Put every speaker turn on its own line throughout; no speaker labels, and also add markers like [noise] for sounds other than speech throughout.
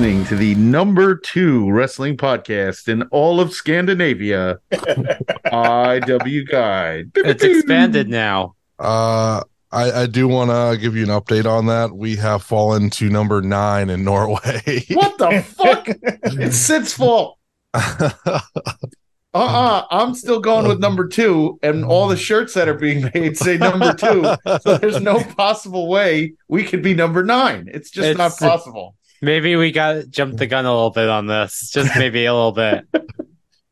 are listening to the number two wrestling podcast in all of Scandinavia, [laughs] IW Guide.
It's expanded now.
Uh, I, I do want to give you an update on that. We have fallen to number nine in Norway. [laughs]
What the fuck? it's [laughs] Sid's fault. Uh-uh. I'm still going with number two, and all the shirts that are being made say number two. So there's no possible way we could be number nine. It's just not possible.
Maybe we got jumped the gun a little bit on this. Just maybe a little bit. [laughs]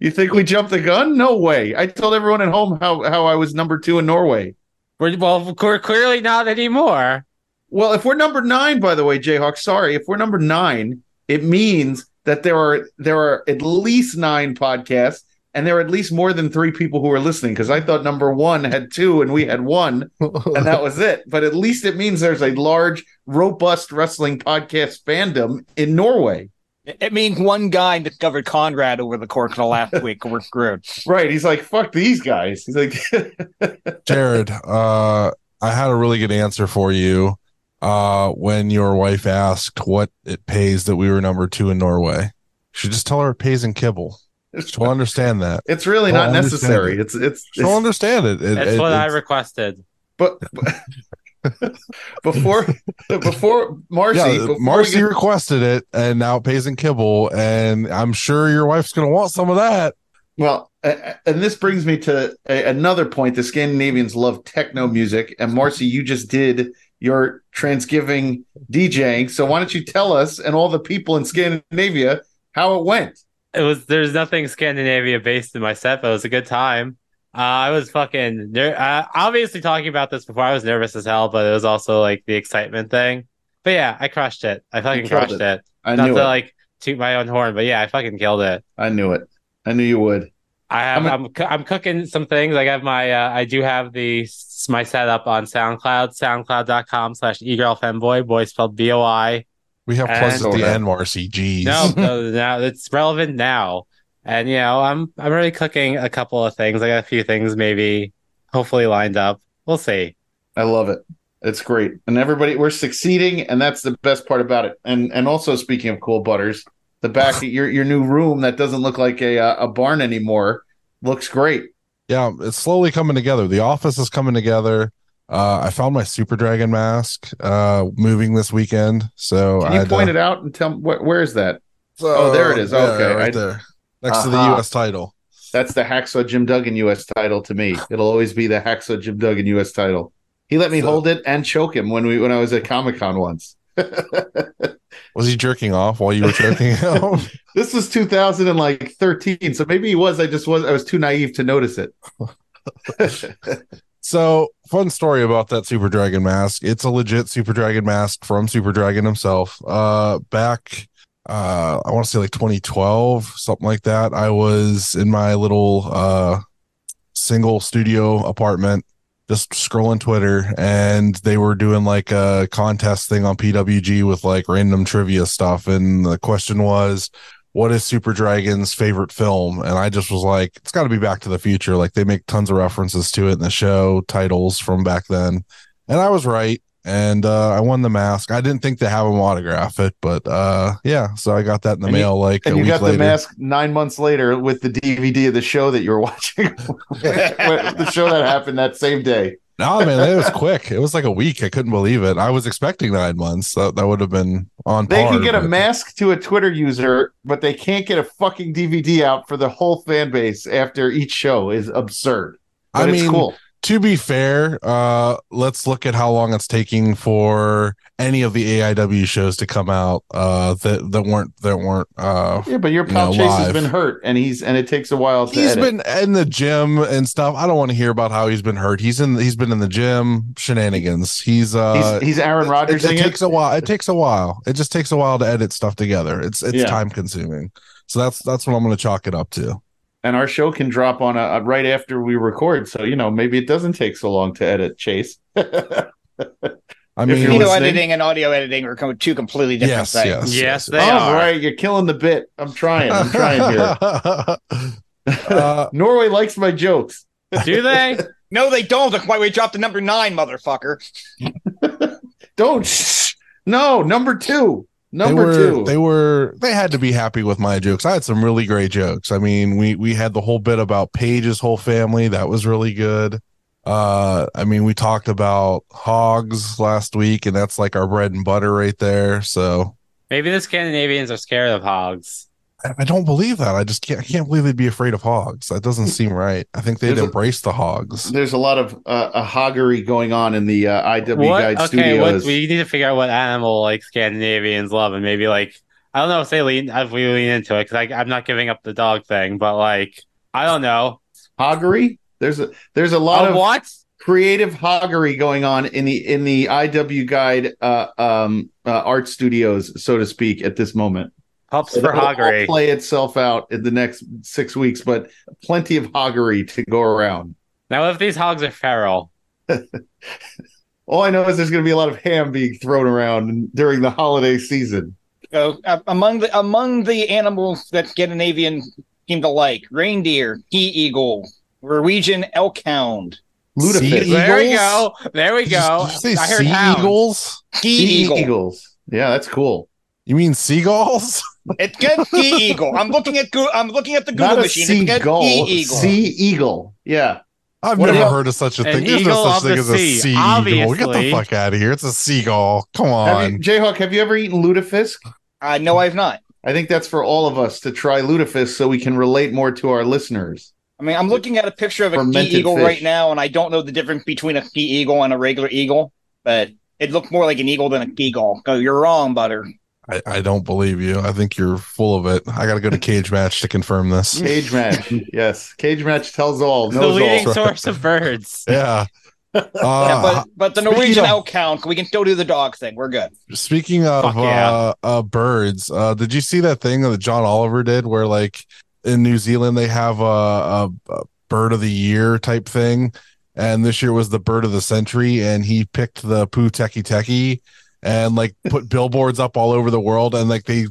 You think we jumped the gun? No way. I told everyone at home how, how I was number two in Norway.
We're, well, we're clearly not anymore.
Well, if we're number nine, by the way, Jayhawk, sorry, if we're number nine, it means that there are there are at least nine podcasts, and there are at least more than three people who are listening. Because I thought number one had two, and we had one, and that was it. But at least it means there's a large, robust wrestling podcast fandom in Norway.
It means one guy discovered Conrad over the course of the last [laughs] week. We're screwed.
Right? He's like, "Fuck these guys." He's like, [laughs]
Jared, uh, I had a really good answer for you uh, when your wife asked what it pays that we were number two in Norway. You should just tell her it pays in kibble. She'll understand that.
"It's really
Well,
not necessary.
it.
It's it's,
She'll
it's
understand it. It-
That's
it-
what I requested.
but." [laughs] before before Marcy,
yeah,
before
Marcy
get-
requested it, and now it pays in kibble, and I'm sure your wife's gonna want some of that.
Well, uh, and this brings me to a, another point. The Scandinavians love techno music, and Marcy, you just did your Transgiving DJing. So why don't you tell us and all the people in Scandinavia how it went?
It was there's nothing Scandinavia based in my set, but it was a good time. Uh, I was fucking ner- uh, obviously talking about this before. I was nervous as hell, but it was also like the excitement thing. But yeah, I crushed it. I fucking crushed
it.
it.
I
Not
knew
to
it.
like toot my own horn, but yeah, I fucking killed it.
I knew it. I knew you would.
I have
I'm
I'm, I'm cooking some things. I have my uh, I do have the my setup on SoundCloud, soundcloud.com slash egirl femboy, boy spelled B O I.
We have plus
And-
at the end, Marcy. Jeez.
No, [laughs] no, now it's relevant now. And you know, I'm I'm already cooking a couple of things. I got a few things maybe hopefully lined up. We'll see.
I love it. It's great, and everybody we're succeeding, and that's the best part about it. And and also speaking of cool butters, the back [sighs] of your your new room that doesn't look like a uh, a barn anymore looks great.
Yeah, it's slowly coming together. The office is coming together. Uh, I found my Super Dragon mask uh, moving this weekend. So
Can you
I
point it out and tell me where, where is that?
so-
Oh, there it is.
yeah,
Okay.
right
I-
there, next to the U.S. title.
That's the Hacksaw Jim Duggan U.S. title to me. It'll always be the Hacksaw Jim Duggan U.S. title. He let me
So-
hold it and choke him when we when I was at Comic Con once. [laughs]
Was he jerking off while you were choking [laughs] him?
this was 2013, so maybe he was. I just was. I was too naive to notice it. [laughs]
So, fun story about that Super Dragon mask. It's a legit Super Dragon mask from Super Dragon himself. Uh, back, uh, I want to say like 2012, something like that. I was in my little uh single studio apartment, just scrolling Twitter, and they were doing like a contest thing on PWG with like random trivia stuff, and the question was. What is Super Dragon's favorite film? And I just was like, it's got to be Back to the Future. Like they make tons of references to it in the show, titles from back then. And I was right. And uh, I won the mask. I didn't think to have him autograph it, but uh, yeah. So I got that in the
And you-
mail like a
And you got
later.
the mask nine months later with the DVD of the show that you were [laughs] watching. [laughs] the show that happened that same day.
No, man, it was quick. It was like a week. I couldn't believe it. I was expecting nine months. That that would have been on.
They
par,
can get a mask to a Twitter user, but they can't get a fucking DVD out for the whole fan base after each show is absurd. But
I mean,
cool.
to be fair, uh, let's look at how long it's taking for any of the AIW shows to come out uh, that that weren't that weren't. Uh,
Yeah, but your
you
pal
know,
Chase has been hurt, and he's and it takes a while to
he's
edit.
been in the gym and stuff. I don't want to hear about how he's been hurt. He's in. He's been in the gym shenanigans. He's uh.
he's, he's Aaron
it,
Rodgers.
it takes a while. It takes a while. It just takes a while to edit stuff together. It's it's
Yeah.
time consuming. So that's that's what I'm going to chalk it up to.
and our show can drop on a, a right after we record. So you know maybe it doesn't take so long to edit. Chase. [laughs]
I mean,
you're
Video
listening-
editing and audio editing are two completely different
yes,
things.
yes,
Yes, they
All
are.
right, you're killing the bit. I'm trying. I'm trying here. [laughs] [laughs]
uh,
Norway likes my jokes.
Do they? [laughs]
No, they don't. That's why we dropped to number nine, motherfucker.
Don't. Shh. No, number two. Number
they were,
two.
They were they had to be happy with my jokes. I had some really great jokes. I mean, we we had the whole bit about Paige's whole family. That was really good. Uh I mean, we talked about hogs last week, and that's like our bread and butter right there. So
Maybe the Scandinavians are scared of hogs.
I, I don't believe that. I just can't I can't believe they'd be afraid of hogs. That doesn't seem right. I think they'd
There's a-
embrace the hogs.
There's a lot of uh, a hoggery going on in the uh, IW
What?
Guide
Okay, what,
studios.
we need to figure out what animal like Scandinavians love, and maybe like I don't know if they lean if we lean into it because I'm not giving up the dog thing, but like I don't know.
Hoggery? There's a there's a lot
Oh,
of
what?
creative hoggery going on in the in the IW Guide uh, um, uh, art studios, so to speak, at this moment.
Pups
So
for
that'll all
hoggery.
play itself out in the next six weeks, but plenty of hoggery to go around.
Now, if these hogs are feral, [laughs]
All I know is there's going to be a lot of ham being thrown around during the holiday season.
So, uh, among the among the animals that Scandinavian seem to like, reindeer, he eagle, Norwegian elk hound,
Ludafisk.
There we go. There we go.
did you say
I heard
sea
hounds.
eagles?
he
Sea
eagle.
eagles. Yeah, that's cool.
You mean seagulls?
It's good. He eagle. I'm looking at Goo- I'm looking at the Google
Not a
machine. It's good.
seagull.
He eagle.
Sea eagle. Yeah.
I've
What
never
about-
heard of such a thing. There's no such thing as a
sea,
sea eagle. Get the fuck out of here. It's a seagull. Come
Have
on.
you, Jayhawk, have you ever eaten lutefisk?
Uh, no, I've not.
I think that's for all of us to try lutefisk so we can relate more to our listeners.
I mean, I'm looking at a picture of a
Fermented
eagle
fish.
right now, and I don't know the difference between a sea eagle and a regular eagle, but it looked more like an eagle than a eagle. Oh, you're wrong, Butter.
I, I don't believe you. I think you're full of it. I got to go to cage match to confirm this. [laughs]
Cage match. yes. Cage match tells all,
the leading
all.
source of birds. [laughs]
Yeah. [laughs]
yeah,
Uh,
but but the
speaking
Norwegian
of-
elk hound, we can still do the dog thing. We're good.
Speaking of
yeah.
uh, uh, birds, uh, did you see that thing that John Oliver did where, like, in New Zealand, they have a, a, a bird of the year type thing? And this year was the bird of the century, and he picked the Pūteketeke and, like, [laughs] put billboards up all over the world, and, like, they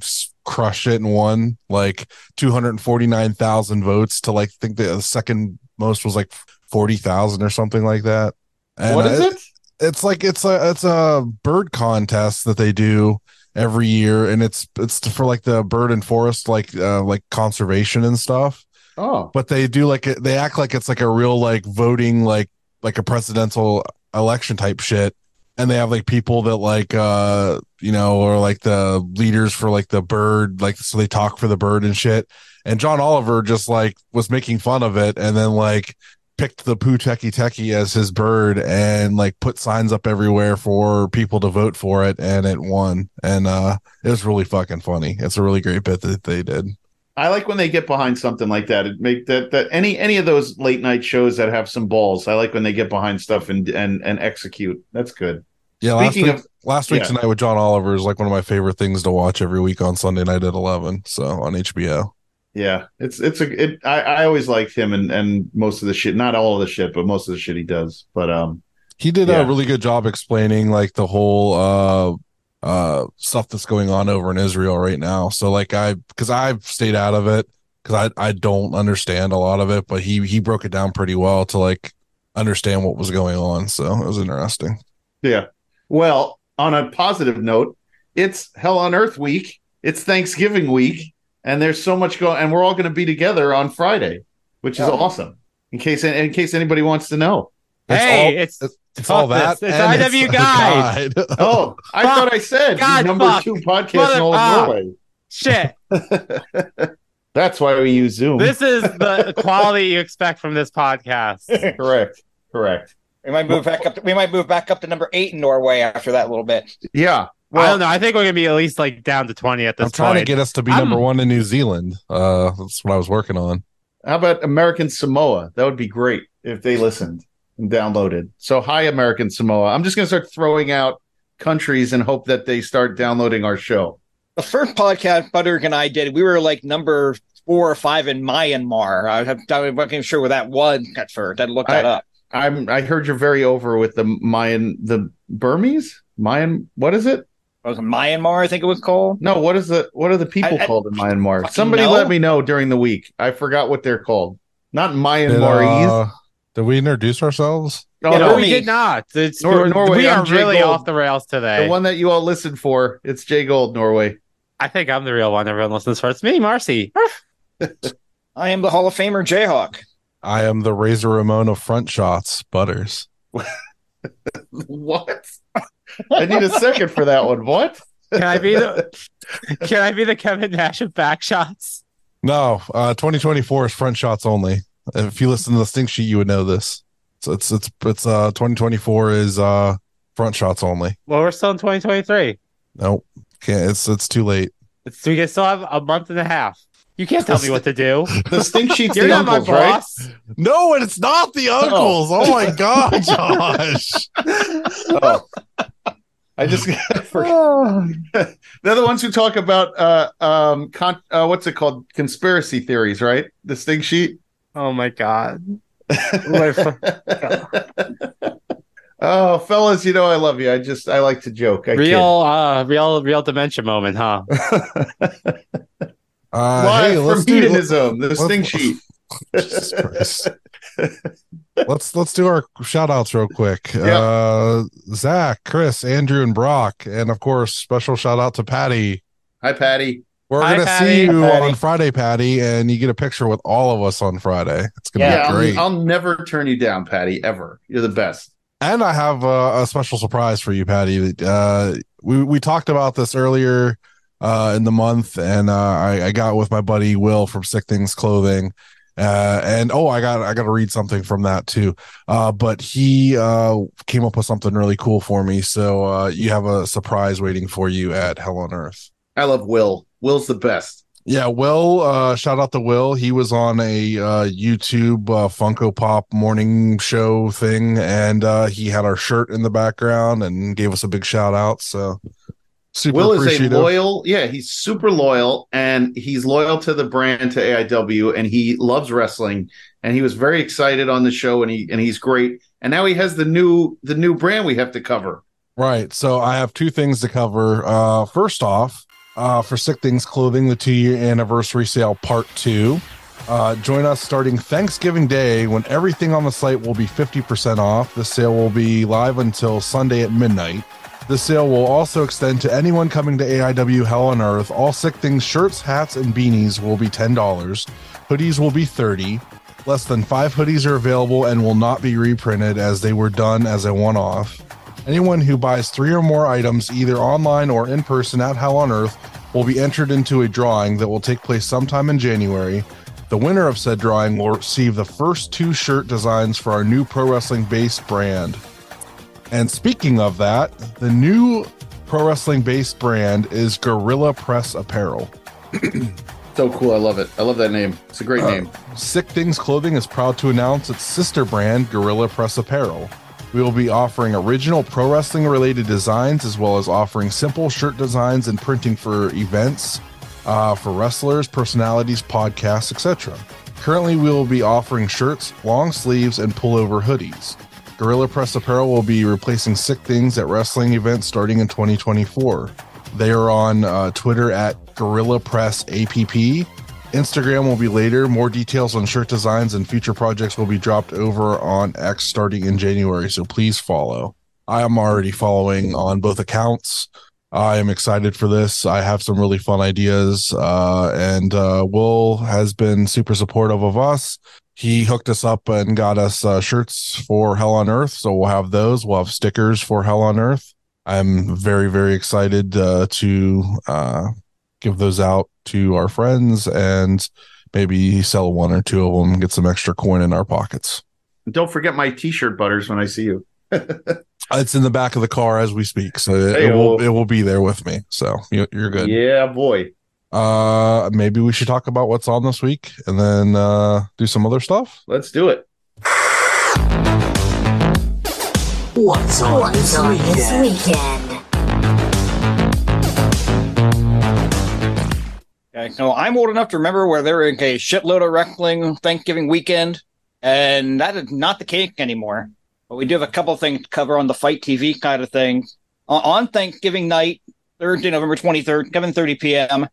crushed it and won, like, 249,000 votes to, like, think the second most was, like, 40,000 or something like that. And
What is
uh,
it?
it's like it's a it's a bird contest that they do every year and it's it's for like the bird and forest like uh like conservation and stuff.
Oh.
but they do like they act like it's like a real like voting like like a presidential election type shit. And they have like people that like uh you know or like the leaders for like the bird like so they talk for the bird and shit. And john oliver just like was making fun of it. And then like picked the Pūteketeke as his bird and like put signs up everywhere for people to vote for it and it won and uh it was really fucking funny it's a really great bit that they did
I like when they get behind something like that. It make that that any any of those late night shows that have some balls. I like when they get behind stuff and and and execute. That's good.
yeah last
Speaking
week,
of
last week
yeah.
tonight with john oliver is like one of my favorite things to watch every week on sunday night at 11 so on hbo
yeah, it's it's a it. I I always liked him and and most of the shit. Not all of the shit, but most of the shit he does. But um,
he did
Yeah.
a really good job explaining like the whole uh uh stuff that's going on over in israel right now so like i because i've stayed out of it because i i don't understand a lot of it but he he broke it down pretty well to like understand what was going on so it was interesting
yeah. Well, on a positive note, it's Hell on Earth week. It's Thanksgiving week, and there's so much going. And we're all going to be together on Friday, which is
Yeah.
awesome. In case in case anybody wants to know.
It's
hey,
all-
it's
it's it's all that
this. It's
and
IW
a [laughs]
Guide.
guide. [laughs]
Oh, I
Fuck.
thought I said
God,
number
fuck.
two podcast
Mother-
in all of
ah.
Norway.
shit. [laughs]
That's why we use Zoom.
This is the quality you expect from this podcast.
correct. Correct.
We might move back up. To, we might move back up to number eight in Norway after that little bit.
Yeah.
I don't
Well,
know. I think we're gonna be at least like down to twenty at this point.
i'm trying
point.
to get us to be
I'm-
number one in new zealand uh that's what i was working on
how about American Samoa? That would be great if they listened and downloaded. So, hi, American Samoa. I'm just going to start throwing out countries and hope that they start downloading our show.
The first podcast Butter and I did, we were like number four or five in Myanmar. I, have, I wasn't even sure where that was at first. I had to look that
I-
up.
I'm. I heard you're very over with the Mayan, the Burmese Mayan. What is it?
It was Myanmar, I think it was called.
No, what is the what are the people
I- I-
called in Myanmar? Somebody
know.
let me know during the week. I forgot what they're called. Not
did,
Myanmarese.
uh, did we introduce ourselves
Oh,
Yeah,
no,
no,
we did not. It's
Nor-
we're-
Norway,
we
I'm
are
Jay
really
Gold.
off the rails today.
the one that you all listened for. It's Jay Gold, Norway.
I think I'm the real one. Everyone listens for. It's me, Marcy. [laughs]
I am the Hall of Famer Jayhawk.
I am the Razor Ramon of front shots, Butters. [laughs]
What? I need a second for that one. What?
Can I be the? Can I be the Kevin Nash of back shots?
No, uh, 2024 is front shots only. If you listen to the stink sheet, you would know this. So it's it's it's uh 2024 is uh front shots only.
Well, we're still in 2023.
Nope, can't. It's it's too late.
It's, we can still have a month and a half. You can't tell me what to do. [laughs]
The stink sheet's
You're
the
not my
uncles, right?
No, and it's not the uncles. Oh, my god, [laughs] Josh.
Oh. I just [laughs] they're the ones who talk about uh um con- uh what's it called conspiracy theories, right? The stink sheet.
Oh my god.
Oh, fellas, you know I love you. I just I like to joke. I kid.
real, uh, real, real dementia moment, huh?
Uh,
Live
hey, let's
from
do
hedonism, the
let's-
stink [laughs] sheet. [laughs]
Let's let's do our shout outs real quick.
Yeah.
Uh Zach, Chris, Andrew, and Brock, and of course, special shout out to Patty.
Hi, Patty.
We're
Hi,
gonna
Patty.
see you
Hi,
on Friday, Patty, and you get a picture with all of us on Friday. It's gonna
Yeah,
be great.
I'll, I'll never turn you down, Patty. Ever. You're the best.
And I have a, a special surprise for you, Patty. Uh, we we talked about this earlier uh, in the month, and uh, I, I got with my buddy Will from Sick Things Clothing. Uh, and oh, I got I got to read something from that too. Uh, but he uh, came up with something really cool for me. So uh, you have a surprise waiting for you at Hell on Earth.
I love Will. Will's the best.
Yeah, Will, uh, shout out to Will. He was on a uh, YouTube uh, Funko Pop morning show thing, and uh, he had our shirt in the background and gave us a big shout out. So super
Will is a loyal, yeah, he's super loyal and he's loyal to the brand to AIW and he loves wrestling and he was very excited on the show and he and he's great. And now he has the new the new brand we have to cover.
Right. So I have two things to cover. Uh, first off, uh, for Sick Things Clothing, the two year anniversary sale part two. Uh, join us starting Thanksgiving Day when everything on the site will be 50% off. The sale will be live until Sunday at midnight. The sale will also extend to anyone coming to AIW Hell on Earth. All Sick Things shirts, hats, and beanies will be $10. Hoodies will be 30 Less than five hoodies are available and will not be reprinted as they were done as a one off. Anyone who buys three or more items, either online or in person at Hell on Earth, will be entered into a drawing that will take place sometime in January. The winner of said drawing will receive the first two shirt designs for our new pro wrestling based brand. And speaking of that, the new pro wrestling based brand is Gorilla Press Apparel. [clears throat]
So cool. I love it. I love that name. It's a great
Uh,
name.
Sick Things Clothing is proud to announce its sister brand, Gorilla Press Apparel. We will be offering original pro wrestling related designs as well as offering simple shirt designs and printing for events, uh, for wrestlers, personalities, podcasts, etc. Currently, we will be offering shirts, long sleeves, and pullover hoodies. Gorilla Press Apparel will be replacing Sick Things at wrestling events starting in 2024. They are on uh, Twitter at Gorilla Press APP. Instagram will be later. More details on shirt designs and future projects will be dropped over on X starting in January, so please follow. I am already following on both accounts. I am excited for this. I have some really fun ideas, uh, and uh, Will has been super supportive of us. He hooked us up and got us uh, shirts for Hell on Earth, so we'll have those. We'll have stickers for Hell on Earth. I'm very, very excited uh, to uh, give those out to our friends and maybe sell one or two of them and get some extra coin in our pockets.
And don't forget my t-shirt butters when I see you. [laughs]
It's in the back of the car as we speak, so it, it will it will be there with me. So you're good.
Yeah, boy.
Uh, maybe we should talk about what's on this week and then uh, do some other stuff.
Let's do it.
What's on, this, weekend?
weekend?
Okay, so I'm old enough to remember where there was a shitload of wrestling Thanksgiving weekend, and that is not the case anymore. But we do have a couple of things to cover on the Fight TV kind of thing. On- on Thanksgiving night, Thursday, November 23rd, 7.30 p.m.,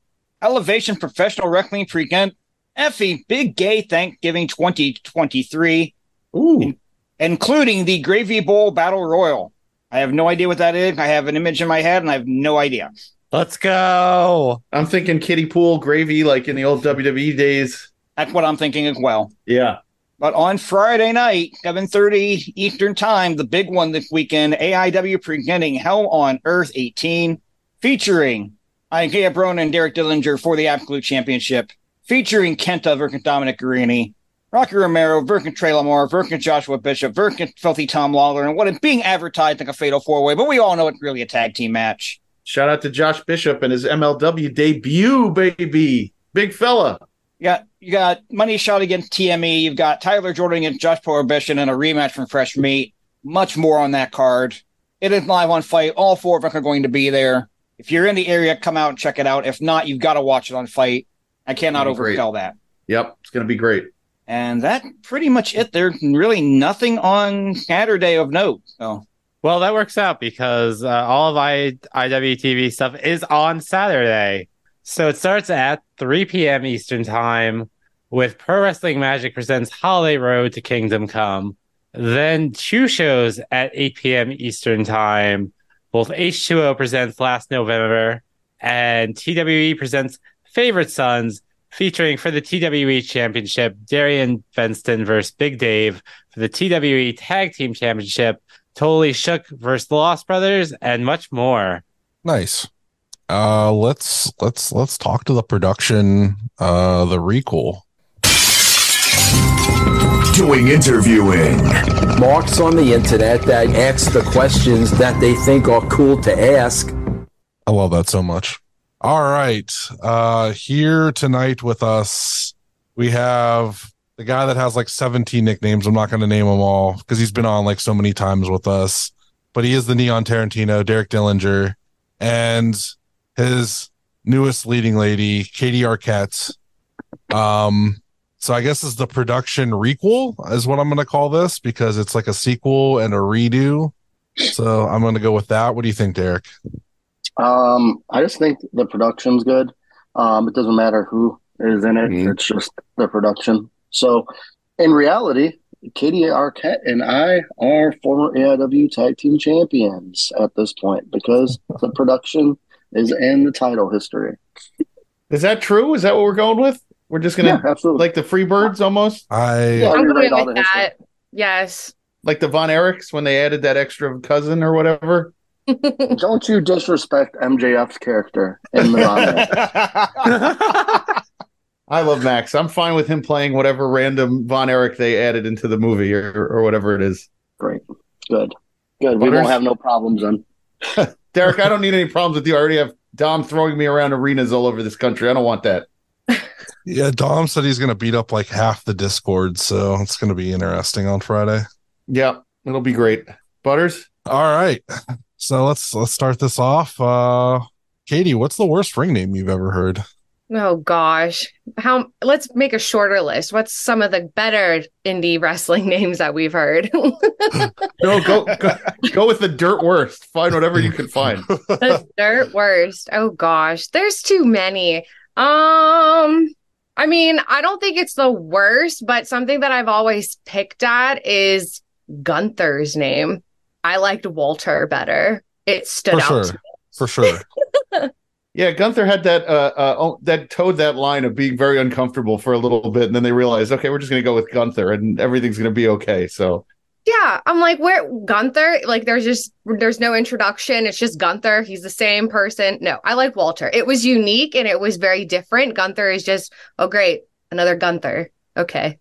Elevation Professional Wrestling present Effie Big Gay Thanksgiving 2023.
Ooh.
a including the Gravy Bowl Battle Royal. I have no idea what that is. I have an image in my head and I have no idea.
Let's go.
I'm thinking kiddie pool gravy like in the old WWE days.
That's what I'm thinking as well.
Yeah.
But on Friday night, 7:30 Eastern Time, the big one this weekend, AIW presenting Hell on Earth 18, featuring Ikea Brown and Derek Dillinger for the Absolute Championship, featuring Kenta versus Dominic Garrini, Rocky Romero versus Trey Lamar versus Joshua Bishop versus Filthy Tom Lawler, and what is being advertised like a fatal four way, but we all know it's really a tag team match.
Shout out to Josh Bishop and his MLW debut, baby. Big fella.
You got you got Money Shot against TME. You've got Tyler Jordan against Josh Prohibition and a rematch from Fresh Meat. Much more on that card. It is live on Fight. All four of us are going to be there. If you're in the area, come out and check it out. If not, you've got to watch it on Fight. I cannot
It'll be great.
oversell that.
Yep. It's going to be great.
And that pretty much it. There's really nothing on Saturday of note. So
Well, that works out because uh, all of I IWTV stuff is on Saturday. So it starts at 3 p.m. Eastern Time with Pro Wrestling Magic presents Holiday Road to Kingdom Come. Then two shows at 8 p.m. Eastern Time. Both H2O presents Last November and TWE presents Favorite Sons featuring for the TWE Championship Darian Benston versus Big Dave for the TWE Tag Team Championship Totally Shook versus the Lost Brothers, and much more.
Nice. Uh let's let's let's talk to the production, uh the recall.
Doing interviewing. Marks on the internet that ask the questions that they think are cool to ask.
I love that so much. All right. Uh here tonight with us we have the guy that has like 17 nicknames. I'm not going to name them all because he's been on like so many times with us. But he is the Neon Tarantino, Derek Dillinger, and his newest leading lady, Katie Arquette. Um so I guess it's the production requel is what I'm going to call this because it's like a sequel and a redo. So I'm going to go with that. What do you think, Derek?
Um, I just think the production's good. Um, it doesn't matter who is in it;
Mhm.
it's just the production. So, in reality, Katie Arquette and I are former AIW Tag Team Champions at this point because [laughs] the production is in the title history.
Is that true? Is that what we're going with? We're just going
Yeah,
to,
absolutely.
like the Freebirds almost?
I
Yeah.
I'm going with
the history.
that. Yes.
Like the Von Erichs when they added that extra cousin or whatever? [laughs]
Don't you disrespect MJF's character in the [laughs]
I love Max. I'm fine with him playing whatever random Von Erich they added into the movie or, or whatever it is.
Great, good, good. We
Butters?
won't have no problems then. [laughs]
Derek, I don't need any problems with you. I already have Dom throwing me around arenas all over this country. I don't want that.
Yeah, Dom said he's going to beat up like half the Discord, so it's going to be interesting on Friday.
Yeah, it'll be great. Butters?
All right. So let's let's start this off. Uh Katie, what's the worst ring name you've ever heard?
Oh gosh. How let's make a shorter list. What's some of the better indie wrestling [laughs] names that we've heard? [laughs]
No, go, go go with the dirt worst. Find whatever you can find.
the dirt worst. Oh gosh. There's too many. Um I mean, I don't think it's the worst, but something that I've always picked at is Gunther's name. I liked Walter better. It stood
For
out.
sure.
to me.
For sure. [laughs]
Yeah, Gunther had that uh, uh oh, that towed that line of being very uncomfortable for a little bit, and then they realized, okay, we're just gonna go with Gunther, and everything's gonna be okay. So
Yeah, I'm like, where Gunther? Like, there's just there's no introduction. It's just Gunther. He's the same person. No, I like Walter. It was unique and it was very different. Gunther is just, oh great, another Gunther. Okay.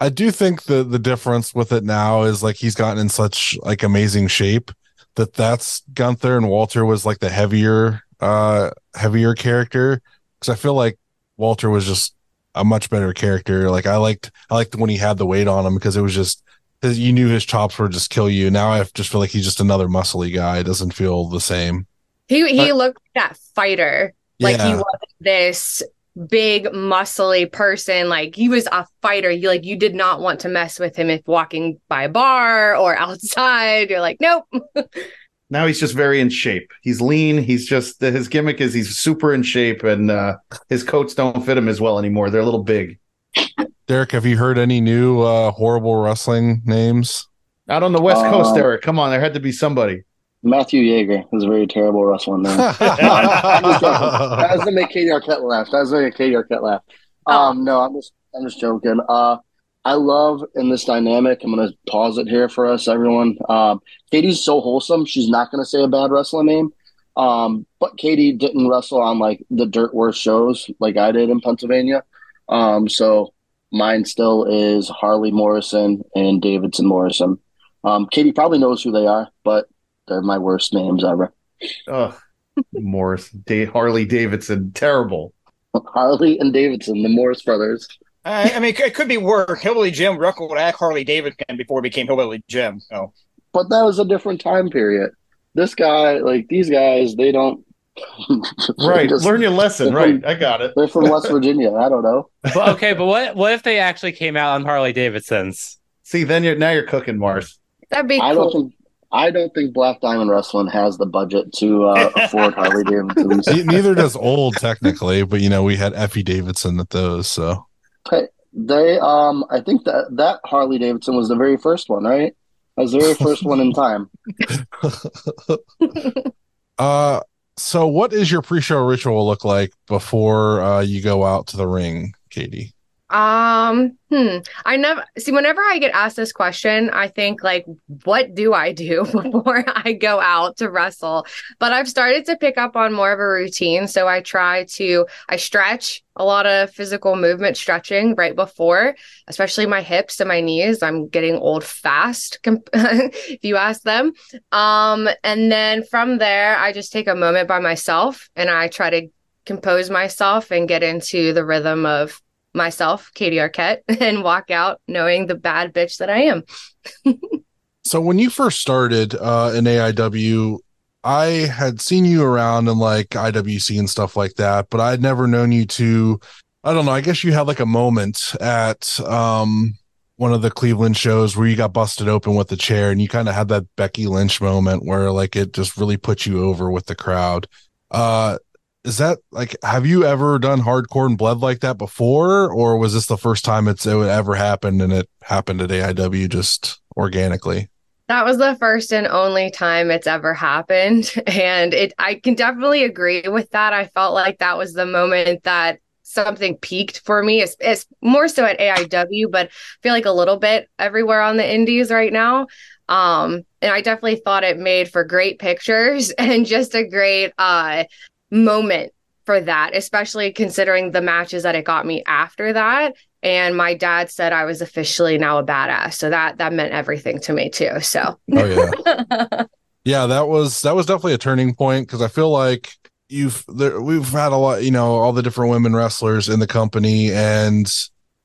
I do think the the difference with it now is like he's gotten in such like amazing shape that that's Gunther and Walter was like the heavier uh heavier character because I feel like Walter was just a much better character. Like I liked I liked when he had the weight on him because it was just you knew his chops would just kill you. Now I just feel like he's just another muscly guy. It doesn't feel the same.
He he
But-
looked like that fighter. Like he wasn't this big muscly person. Like he was a fighter. You like you did not want to mess with him if walking by a bar or [laughs] outside. You're like, nope. [laughs]
now he's just very in shape. He's lean. He's just his gimmick is he's super in shape, and uh, his coats don't fit him as well anymore. They're a little big.
Derek, have you heard any new uh, horrible wrestling names?
Out on the West Coast, Derek. Come on, there had to be somebody.
Matthew Yeager is a very terrible wrestling name. [laughs] That was to make Katie Arquette laugh. That was to make Katie Arquette laugh. Um, no, I'm just, I'm just joking. Uh, I love in this dynamic. I'm gonna pause it here for us, everyone. Um, Katie's so wholesome. She's not gonna say a bad wrestling name. Um, but Katie didn't wrestle on like the dirt worst shows like I did in Pennsylvania. Um, so mine still is Harley Morrison and Davidson Morrison. Um, Katie probably knows who they are, but they're my worst names ever.
Ugh. Morris, da- Harley Davidson, terrible.
Harley and Davidson, the Morris brothers.
I, I mean, it could- be worse. Hillbilly Jim wrestled at Harley Davidson before he became Hillbilly Jim. So
But that was a different time period. This guy, like these guys, they don't.
Right.
Just-
Learn your lesson. Right. I got it.
They're from West [laughs] Virginia. I don't know.
But okay, but what what if they actually came out on Harley Davidsons?
See, then you're now you're cooking, Mars.
That'd be
I
cool.
don't think. I don't think Black Diamond Wrestling has the budget to uh, [laughs] afford Harley Davidsons.
Neither does old technically, but you know we had Effie Davidson at those. So
They, um, I think that that Harley Davidson was the very first one, right? That was the very first one in time. [laughs]
uh so what is your pre-show ritual look like before uh you go out to the ring, Katie?
Um, hmm. I never see whenever I get asked this question, I think like, what do I do [laughs] before I go out to wrestle? But I've started to pick up on more of a routine. So I try to I stretch a lot of physical movement stretching right before, especially my hips and my knees. I'm getting old fast, [laughs] if you ask them. Um, and then from there, I just take a moment by myself and I try to compose myself and get into the rhythm of myself, Katie Arquette, [laughs] and walk out knowing the bad bitch that I am.
So when you first started uh in AIW, I had seen you around in like IWC and stuff like that, but I'd never known you to I don't know, I guess you had like a moment at um one of the Cleveland shows where you got busted open with the chair and you kind of had that Becky Lynch moment where like it just really put you over with the crowd. Uh is that like have you ever done hardcore and bled like that before or was this the first time it's it would ever happened and it happened at AIW just organically?
That was the first and only time it's ever happened. [laughs] And it I can definitely agree with that. I felt like that was the moment that something peaked for me. It's, it's more so at AIW, but I feel like a little bit everywhere on the indies right now. Um, and I definitely thought it made for great pictures [laughs] and just a great uh moment for that, especially considering the matches that it got me after that. And my dad said I was officially now a badass. So that that meant everything to me too. So
Oh yeah. [laughs] yeah, that was that was definitely a turning point because I feel like you've there, we've had a lot, you know, all the different women wrestlers in the company, and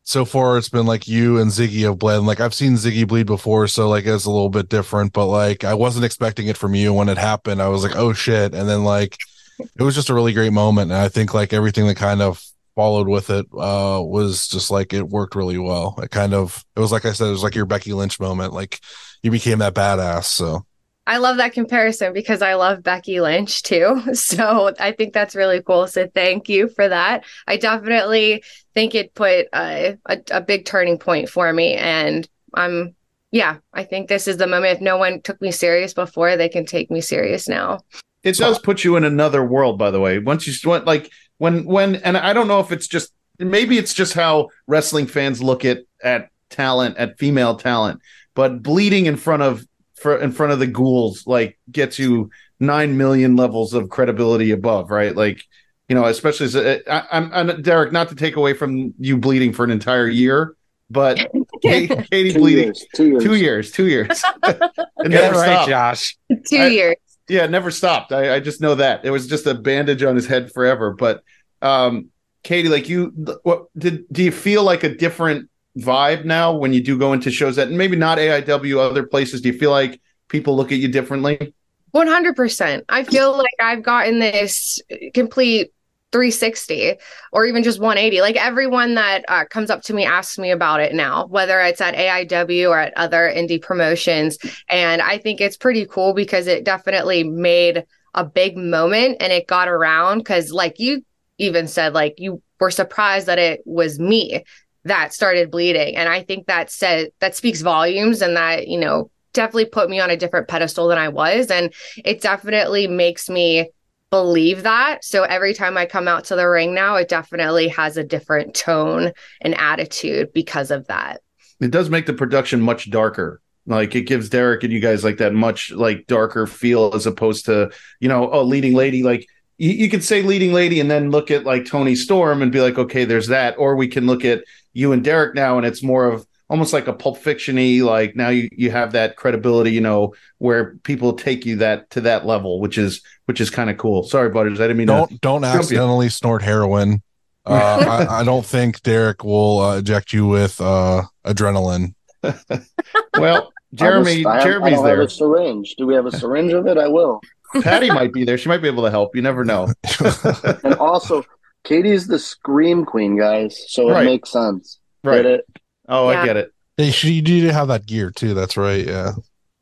so far it's been like you and Ziggy have bled. And, like I've seen Ziggy bleed before, so like it's a little bit different, but like I wasn't expecting it from you. When it happened, I was like, oh shit, and then like it was just a really great moment, and I think like everything that kind of followed with it uh was just like it worked really well it kind of it was like i said it was like your becky lynch moment like you became that badass so
I love that comparison because I love Becky Lynch too. [laughs] So I think that's really cool. So thank you for that. I definitely think it put a, a, a big turning point for me. And I'm, yeah, I think this is the moment. If no one took me serious before, they can take me serious now.
It does put you in another world, by the way. Once you went like when when and I don't know if it's just maybe it's just how wrestling fans look at at talent at female talent, but bleeding in front of for in front of the ghouls like gets you nine million levels of credibility above, right? Like you know, especially as a, I, I'm, I'm Derek. Not to take away from you bleeding for an entire year, but [laughs] Katie, Katie
Two
bleeding
years. Two years.
two years, two years, [laughs] [laughs] it
Get
never
it right,
stopped.
Josh.
Two
I-
years.
Yeah, never stopped. I, I just know that it was just a bandage on his head forever. But um, Katie, like you, what did do you feel like a different vibe now when you do go into shows that maybe not AIW, other places? Do you feel like people look at you differently?
100%. I feel like I've gotten this complete 360 or even just 180. Like everyone that uh, comes up to me asks me about it now, whether it's at AIW or at other indie promotions. And I think it's pretty cool because it definitely made a big moment and it got around because, like you even said, like you were surprised that it was me that started bleeding. And I think that said that speaks volumes and that, you know, definitely put me on a different pedestal than I was. And it definitely makes me believe that. So every time I come out to the ring now, it definitely has a different tone and attitude because of that.
It does make the production much darker. Like it gives Derek and you guys like that much like darker feel as opposed to, you know, oh, leading lady. Like you, you could say leading lady and then look at like Toni Storm and be like, okay, there's that. Or we can look at you and Derek now and it's more of almost like a pulp fictiony like now you you have that credibility you know where people take you that to that level which is which is kind of cool. Sorry butters i didn't mean
don't
to
don't accidentally snort heroin. [laughs] Uh, I, I, don't think derek will uh, eject you with uh, adrenaline. [laughs]
Well jeremy
I
jeremy's
I don't
there.
have a syringe. Do we have a syringe of it? I will. [laughs]
Patty might be there. She might be able to help. You never know.
And also katie's the scream queen guys so
Right.
it makes sense.
Right.
Get it
oh
Yeah.
i get it
Hey, should you need to have that gear too? That's right. Yeah.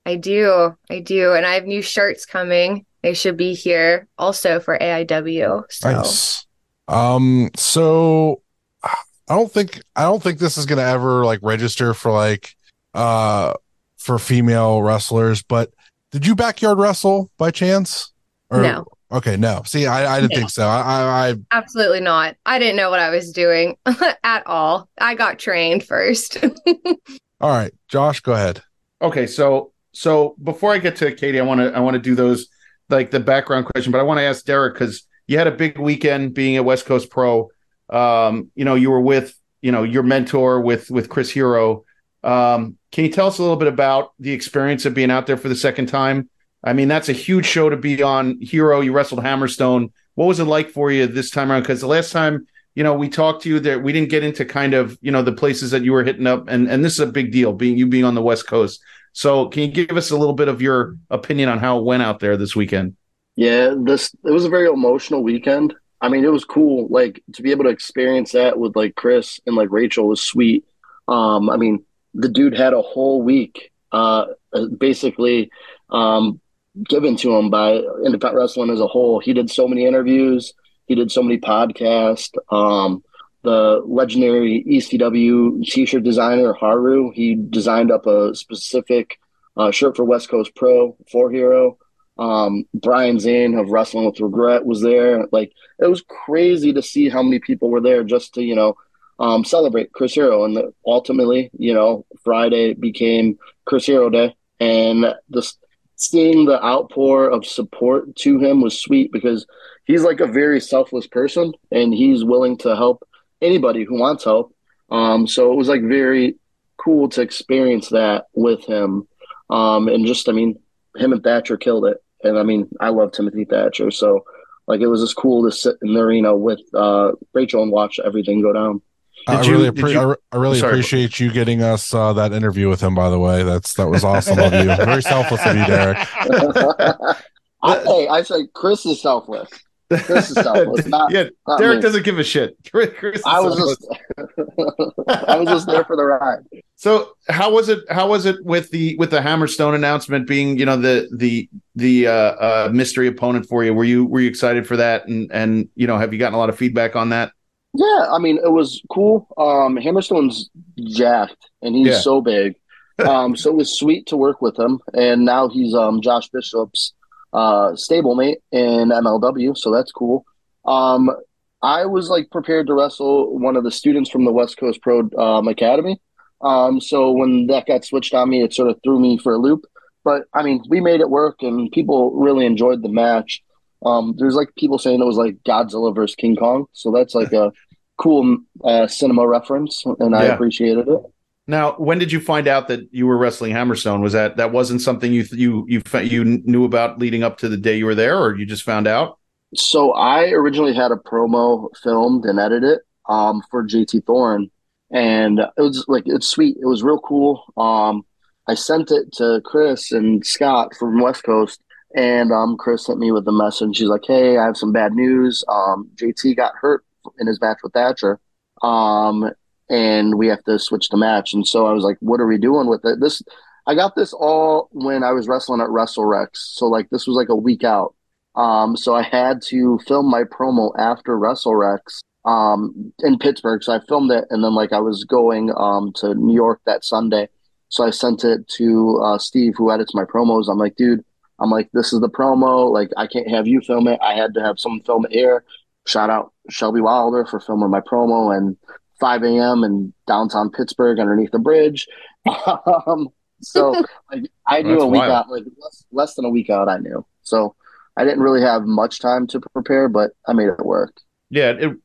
I do. I do. And I have new shirts coming. They should be here also for AIW. So
Nice. Um. So, I don't think I don't think this is gonna ever like register for like uh for female wrestlers. But did you backyard wrestle by chance?
No.
Okay. No. See, I I didn't
No.
think so. I I, I
absolutely not. I didn't know what I was doing [laughs] at all. I got trained first. [laughs]
all right. Josh, go ahead.
okay so so before i get to katie i want to i want to do those like the background question but i want to ask derek because you had a big weekend being at west coast pro um you know you were with you know your mentor with with chris hero um can you tell us a little bit about the experience of being out there for the second time i mean that's a huge show to be on hero you wrestled hammerstone what was it like for you this time around because the last time you know we talked to you there we didn't get into kind of you know the places that you were hitting up and and this is a big deal being you being on the west coast so can you give us a little bit of your opinion on how it went out there this weekend
Yeah, this it was a very emotional weekend. I mean, it was cool. Like to be able to experience that with like Chris and like Rachel was sweet. Um, I mean, the dude had a whole week, uh, basically, um, given to him by independent wrestling as a whole. He did so many interviews. He did so many podcasts. Um, the legendary ECW t-shirt designer Haru, he designed up a specific uh, shirt for West Coast Pro for Hero. Um, Brian Zane of Wrestling with Regret was there. Like it was crazy to see how many people were there just to you know um, celebrate Chris Hero. And the, ultimately, you know, Friday became Chris Hero Day, and this seeing the outpour of support to him was sweet because he's like a very selfless person, and he's willing to help anybody who wants help. Um, so it was like very cool to experience that with him. Um, and just, I mean, him and Thatcher killed it. And I mean, I love Timothy Thatcher. So, like, it was just cool to sit in the arena with uh, Rachel and watch everything go down.
I
you-
really,
did
appre-
you-
I, re- I really
Sorry.
appreciate you getting us uh, that interview with him. By the way, that's that was awesome of you. Very selfless of you, Derek. [laughs]
I, hey, I say Chris is selfless. Chris is selfless. [laughs] Not,
yeah
not
derek
me.
doesn't give a shit [laughs] Chris- Chris
I was
selfless.
just, I was just there for the ride.
So how was it? How was it with the with the Hammerstone announcement being you know the the the uh, uh, mystery opponent for you? Were you were you excited for that? And and you know have you gotten a lot of feedback on that?
Yeah, I mean, it was cool. Um, Hammerstone's jacked, and he's
Yeah.
so big. [laughs] Um, so it was sweet to work with him, and now he's um Josh Bishop's uh stablemate in MLW, so that's cool. Um, I was like prepared to wrestle one of the students from the West Coast Pro um, Academy. Um, so when that got switched on me, it sort of threw me for a loop. But I mean, we made it work, and people really enjoyed the match. Um, there's like people saying it was like Godzilla versus King Kong, so that's like a cool uh, cinema reference, and I appreciated it.
Now, when did you find out that you were wrestling Hammerstone? Was that that wasn't something you you you you knew about leading up to the day you were there, or you just found out?
So I originally had a promo filmed and edited um, for JT Thorne, and it was like it's sweet. It was real cool. Um, I sent it to Chris and Scott from West Coast, and um, Chris sent me with a message. She's like, "Hey, I have some bad news. Um, JT got hurt in his match with Thatcher, um, and we have to switch the match." And so I was like, "What are we doing with it?" This I got this all when I was wrestling at WrestleRex, so like this was like a week out. Um, so I had to film my promo after WrestleRex um, in Pittsburgh. So I filmed it, and then like I was going um, to New York that Sunday. So I sent it to uh, Steve, who edits my promos. I'm like, dude, I'm like, this is the promo. Like, I can't have you film it. I had to have someone film it here. Shout out Shelby Wilder for filming my promo and 5 a.m. in downtown Pittsburgh underneath the bridge. [laughs] um, so [laughs] like, I knew
That's
a week
wild.
out, like less, less than a week out, I knew. So I didn't really have much time to prepare, but I made it work.
Yeah, it,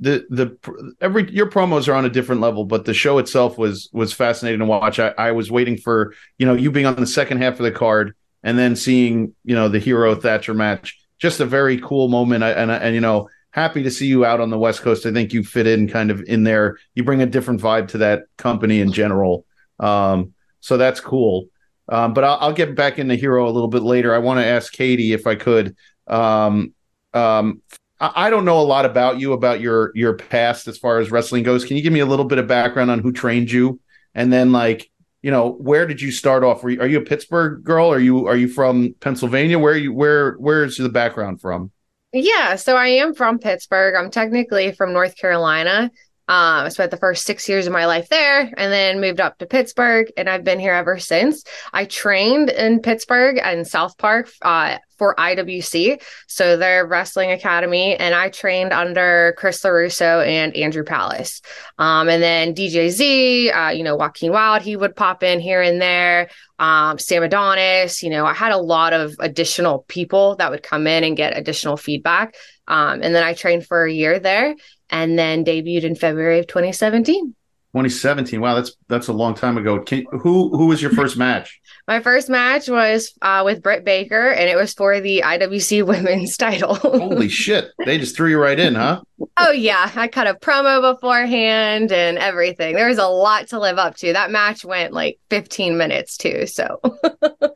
the the every your promos are on a different level, but the show itself was was fascinating to watch. I, I was waiting for you know you being on the second half of the card and then seeing you know the hero Thatcher match. Just a very cool moment, I- and and you know happy to see you out on the West Coast. I think you fit in kind of in there. You bring a different vibe to that company in general. Um, so that's cool. Um, but I'll, I'll get back into hero a little bit later. I want to ask Katie if I could. Um, um, I I don't know a lot about you, about your your past as far as wrestling goes. Can you give me a little bit of background on who trained you, and then like you know where did you start off? Were you, are you a Pittsburgh girl? Are you are you from Pennsylvania? Where are you where where is the background from?
Yeah, so I am from Pittsburgh. I'm technically from North Carolina. Um, I spent the first six years of my life there and then moved up to Pittsburgh, and I've been here ever since. I trained in Pittsburgh and South Park uh, for IWC, so their wrestling academy, and I trained under Chris LaRusso and Andrew Palace. Um, and then DJ Z, uh, you know, Joaquin Wild, he would pop in here and there. Um, Sam Adonis, you know, I had a lot of additional people that would come in and get additional feedback. Um, and then I trained for a year there and then debuted in February of 2017.
2017. Wow, that's that's a long time ago. Can, who who was your first match? [laughs]
My first match was uh, with Britt Baker, and it was for the IWC [laughs] Women's title.
Holy [laughs] shit! They just threw you right in, huh?
oh yeah, I cut a promo beforehand and everything. There was a lot to live up to. That match went like 15 minutes too. So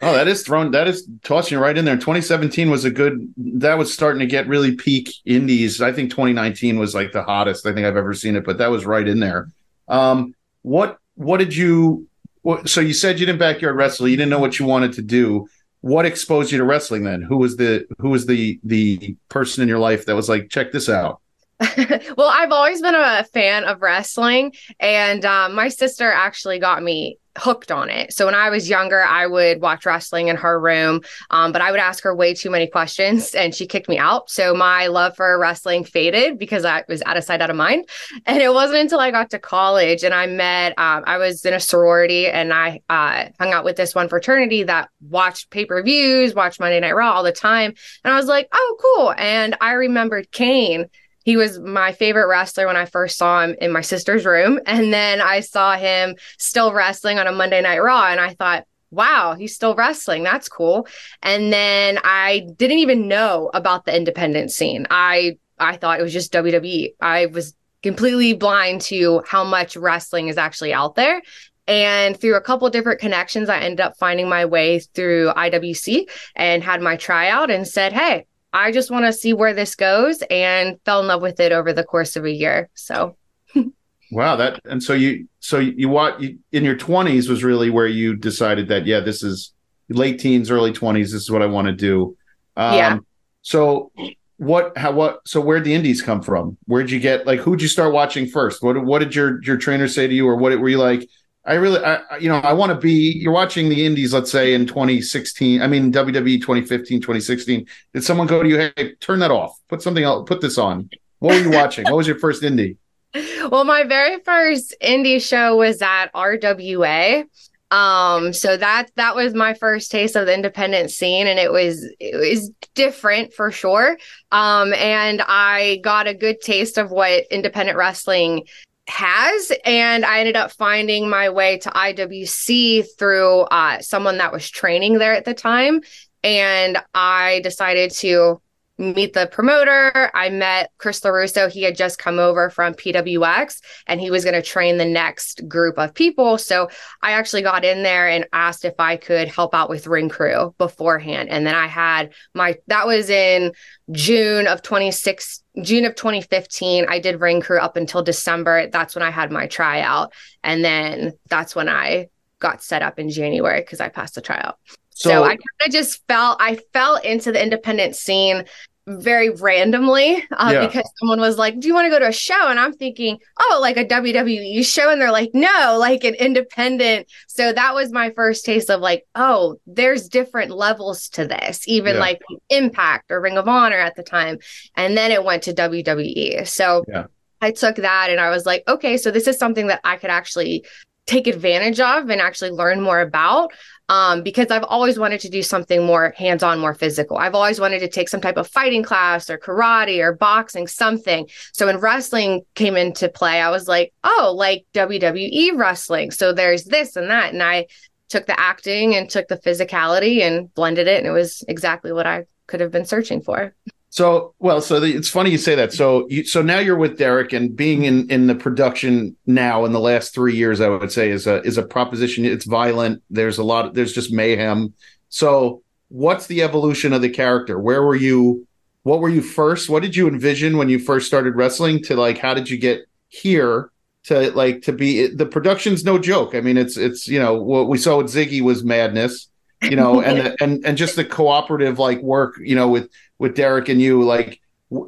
Oh, that is thrown. That is tossing you right in there. 2017 was a good. That was starting to get really peak indies. I think 2019 was like the hottest I think I've ever seen it. But that was right in there. Um, what what did you? What, so you said you didn't backyard wrestle. You didn't know what you wanted to do. What exposed you to wrestling then? Who was the who was the the person in your life that was like, check this out? [laughs]
well, I've always been a fan of wrestling, and um, my sister actually got me hooked on it. So when I was younger, I would watch wrestling in her room, um, but I would ask her way too many questions, and she kicked me out. So my love for wrestling faded because I was out of sight, out of mind. [laughs] And it wasn't until I got to college and I met. Um, I was in a sorority, and I uh, hung out with this one fraternity that watched pay per views, watched Monday Night Raw all the time, and I was like, "Oh, cool!" And I remembered Kane he was my favorite wrestler when I first saw him in my sister's room. And then I saw him still wrestling on a Monday Night Raw. And I thought, wow, he's still wrestling. That's cool. And then I didn't even know about the independent scene. I I thought it was just WWE. I was completely blind to how much wrestling is actually out there. And through a couple different connections, I ended up finding my way through IWC and had my tryout and said, Hey, I just want to see where this goes and fell in love with it over the course of a year. So [laughs]
Wow, that and so you so you what you, in your 20s was really where you decided that yeah, this is late teens, early 20s. This is what I want to do. Um,
Yeah.
So what how what so where'd the indies come from? Where'd you get like who'd you start watching first? What what did your your trainer say to you, or what were you like? I really, I, you know, I want to be. You're watching the indies, let's say in 2016. I mean, WWE 2015, 2016. Did someone go to you? Hey, turn that off. Put something else. Put this on. What were you watching? what was your first indie? [laughs]
well, my very first indie show was at RWA. Um, so that that was my first taste of the independent scene, and it was it was different for sure. Um, and I got a good taste of what independent wrestling has and i ended up finding my way to iwc through uh, someone that was training there at the time and i decided to meet the promoter. I met Chris LaRusso. He had just come over from PWX and he was going to train the next group of people. So I actually got in there and asked if I could help out with ring crew beforehand. And then I had my, that was in June of 26, June of 2015. I did ring crew up until December. That's when I had my tryout. And then that's when I got set up in January because I passed the tryout. So, I kind of just fell, I fell into the independent scene very randomly uh,
Yeah.
because someone was like, Do you want to go to a show? And I'm thinking, Oh, like a WWE show. And they're like, No, like an independent. So that was my first taste of like, Oh, there's different levels to this, even
Yeah.
like Impact or Ring of Honor at the time. And then it went to WWE. So
Yeah.
I took that and I was like, Okay, so this is something that I could actually take advantage of and actually learn more about um, because I've always wanted to do something more hands on, more physical. I've always wanted to take some type of fighting class or karate or boxing, something. So when wrestling came into play, I was like, oh, like WWE wrestling. So there's this and that. And I took the acting and took the physicality and blended it. And it was exactly what I could have been searching for.
So, well, so the, it's funny you say that. So, you, so now you're with Derek, and being in in the production now in the last three years, I would say is a is a proposition. It's violent. There's a lot. There's just mayhem. So, what's the evolution of the character? Where were you? What were you first? What did you envision when you first started wrestling? To like, how did you get here? To like to be the production's no joke. I mean, it's it's you know what we saw with Ziggy was madness. You know, and [laughs] the, and and just the cooperative like work. You know, with with Derek and you, like,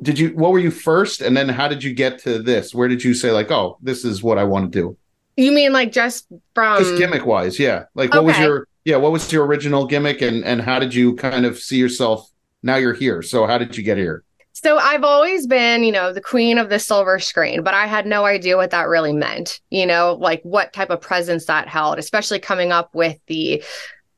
did you, what were you first? And then how did you get to this? Where did you say, like, oh, this is what I want to do?
You mean like just from
Just gimmick wise. Yeah. Like, what was your, yeah, what was your original gimmick and, and how did you kind of see yourself? Now you're here. So how did you get here?
So I've always been, you know, the queen of the silver screen, but I had no idea what that really meant, you know, like what type of presence that held, especially coming up with the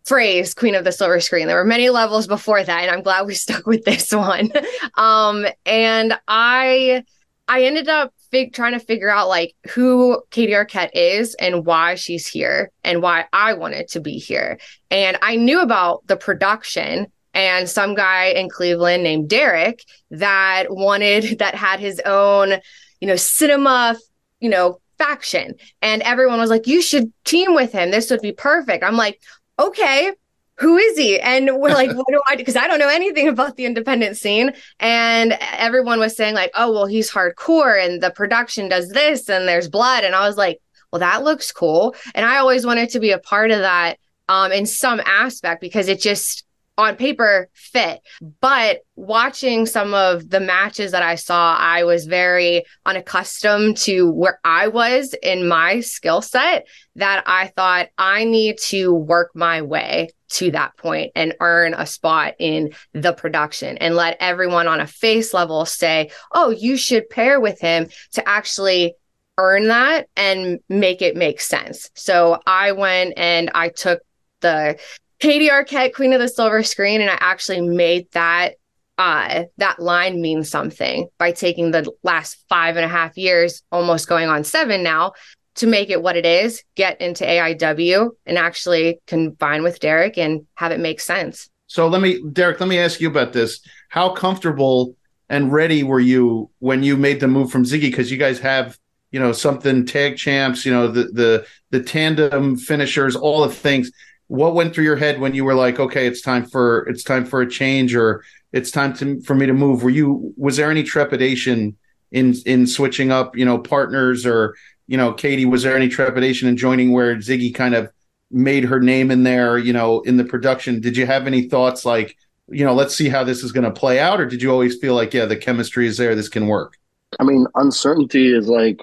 phrase queen of the silver screen. There were many levels before that, and I'm glad we [laughs] stuck with this one. [laughs] um, and I I ended up fig- trying to figure out like who Katie Arquette is and why she's here and why I wanted to be here. And I knew about the production and some guy in Cleveland named Derek that wanted [laughs] that had his own, you know, cinema, you know, faction. And everyone was like, you should team with him. This would be perfect. I'm like, okay, who is he? And we're like, what do I do? Because I don't know anything about the independent scene. And everyone was saying, like, oh, well, he's hardcore and the production does this and there's blood. And I was like, well, that looks cool. And I always wanted to be a part of that um, in some aspect because it just on paper fit. But watching some of the matches that I saw, I was very unaccustomed to where I was in my skill set that I thought I need to work my way to that point and earn a spot in the production and let everyone on a face level say, oh, you should pair with him to actually earn that and make it make sense. So I went and I took the Katie Arquette, Queen of the Silver Screen, and I actually made that uh that line mean something by taking the last five and a half years, almost going on seven now, to make it what it is, get into AIW and actually combine with Derek and have it make sense.
So let me, Derek, let me ask you about this. How comfortable and ready were you when you made the move from Ziggy? Because you guys have, you know, something tag champs, you know, the the the tandem finishers, all the things. What went through your head when you were like, okay, it's time for it's time for a change, or it's time to for me to move? Were you was there any trepidation in in switching up, you know, partners or you know, Katie? Was there any trepidation in joining where Ziggy kind of made her name in there, you know, in the production? Did you have any thoughts like? you know, let's see how this is going to play out? Or did you always feel like, yeah, the chemistry is there, this can work?
I mean, uncertainty is like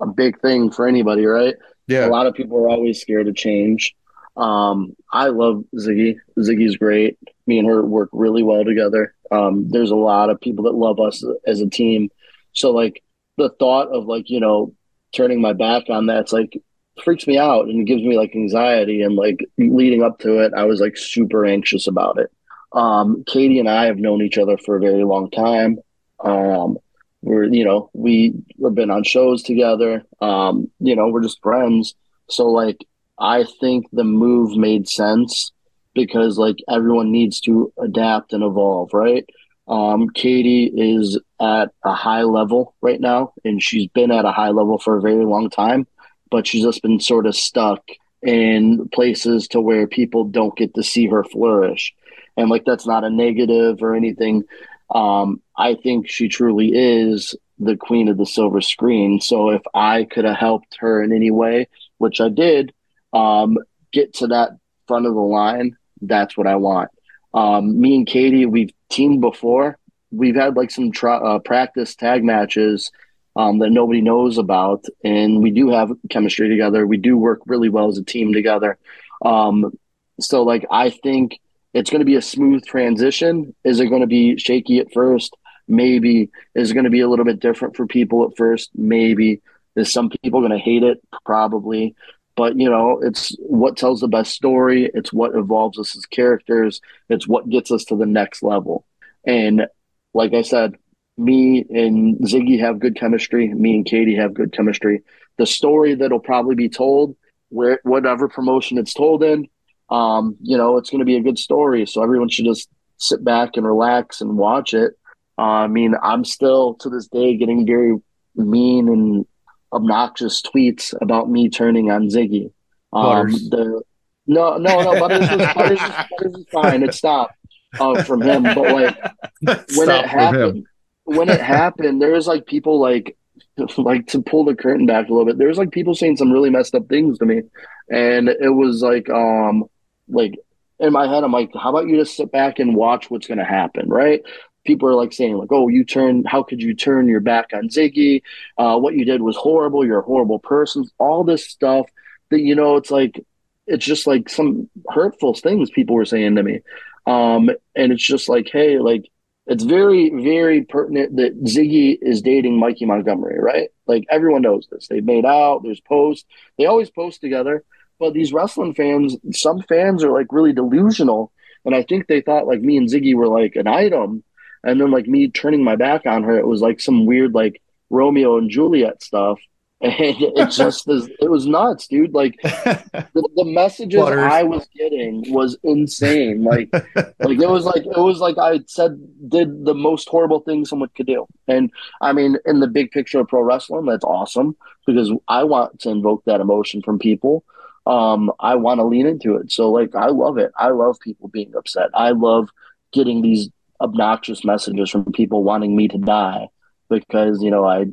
a big thing for anybody, right?
Yeah.
A lot of people are always scared of change. Um, I love Ziggy. Ziggy's great. Me and her work really well together. Um, there's a lot of people that love us as a team. So like the thought of like, you know, turning my back on that's like freaks me out and gives me like anxiety and like leading up to it, I was like super anxious about it. Um, Katie and I have known each other for a very long time. Um, we're you know we have been on shows together um you know we're just friends so like i think the move made sense because like everyone needs to adapt and evolve right? Um katie is at a high level right now and she's been at a high level for a very long time but she's just been sort of stuck in places to where people don't get to see her flourish. And like that's not a negative or anything. Um, I think she truly is the queen of the silver screen. So if I could have helped her in any way, which I did, um, get to that front of the line, that's what I want. Um, me and Katie, we've teamed before, we've had like some tra- uh, practice tag matches um, that nobody knows about, and we do have chemistry together. We do work really well as a team together. Um, so like I think it's going to be a smooth transition. Is it going to be shaky at first? Maybe. Is it going to be a little bit different for people at first? Maybe. Is some people going to hate it? Probably. But you know, it's what tells the best story. It's what evolves us as characters. It's what gets us to the next level. And like I said, me and Ziggy have good chemistry. Me and Katie have good chemistry. The story that'll probably be told, where whatever promotion it's told in, um, you know, it's going to be a good story. So everyone should just sit back and relax and watch it. Uh, I mean, I'm still to this day getting very mean and obnoxious tweets about me turning on Ziggy. Um, the no, no, no, but it's just, Butters, is, [laughs] Butters is fine. It stopped uh, from him, but like [laughs] when
Stop
it happened, when it happened, there was like people like [laughs] like to pull the curtain back a little bit. There was like people saying some really messed up things to me, and it was like um like in my head, I'm like, how about you just sit back and watch what's going to happen, right? People are like saying like, oh, you turn, how could you turn your back on Ziggy? Uh, what you did was horrible. You're a horrible person. All this stuff that you know, it's like it's just like some hurtful things people were saying to me. Um, and it's just like, hey, like it's very, very pertinent that Ziggy is dating Mikey Montgomery, right? Like everyone knows this. They've made out, there's posts, they always post together. But these wrestling fans, some fans are like really delusional. And I think they thought like me and Ziggy were like an item. And then like me turning my back on her, it was like some weird like Romeo and Juliet stuff. [laughs] And it just is, it was nuts, dude. Like [laughs] the, the messages
Butters.
I was getting was insane. Like, [laughs] like it was like it was like I said did the most horrible thing someone could do. And I mean, in the big picture of pro wrestling, that's awesome because I want to invoke that emotion from people. Um, I want to lean into it. So like, I love it. I love people being upset. I love getting these obnoxious messages from people wanting me to die because you know I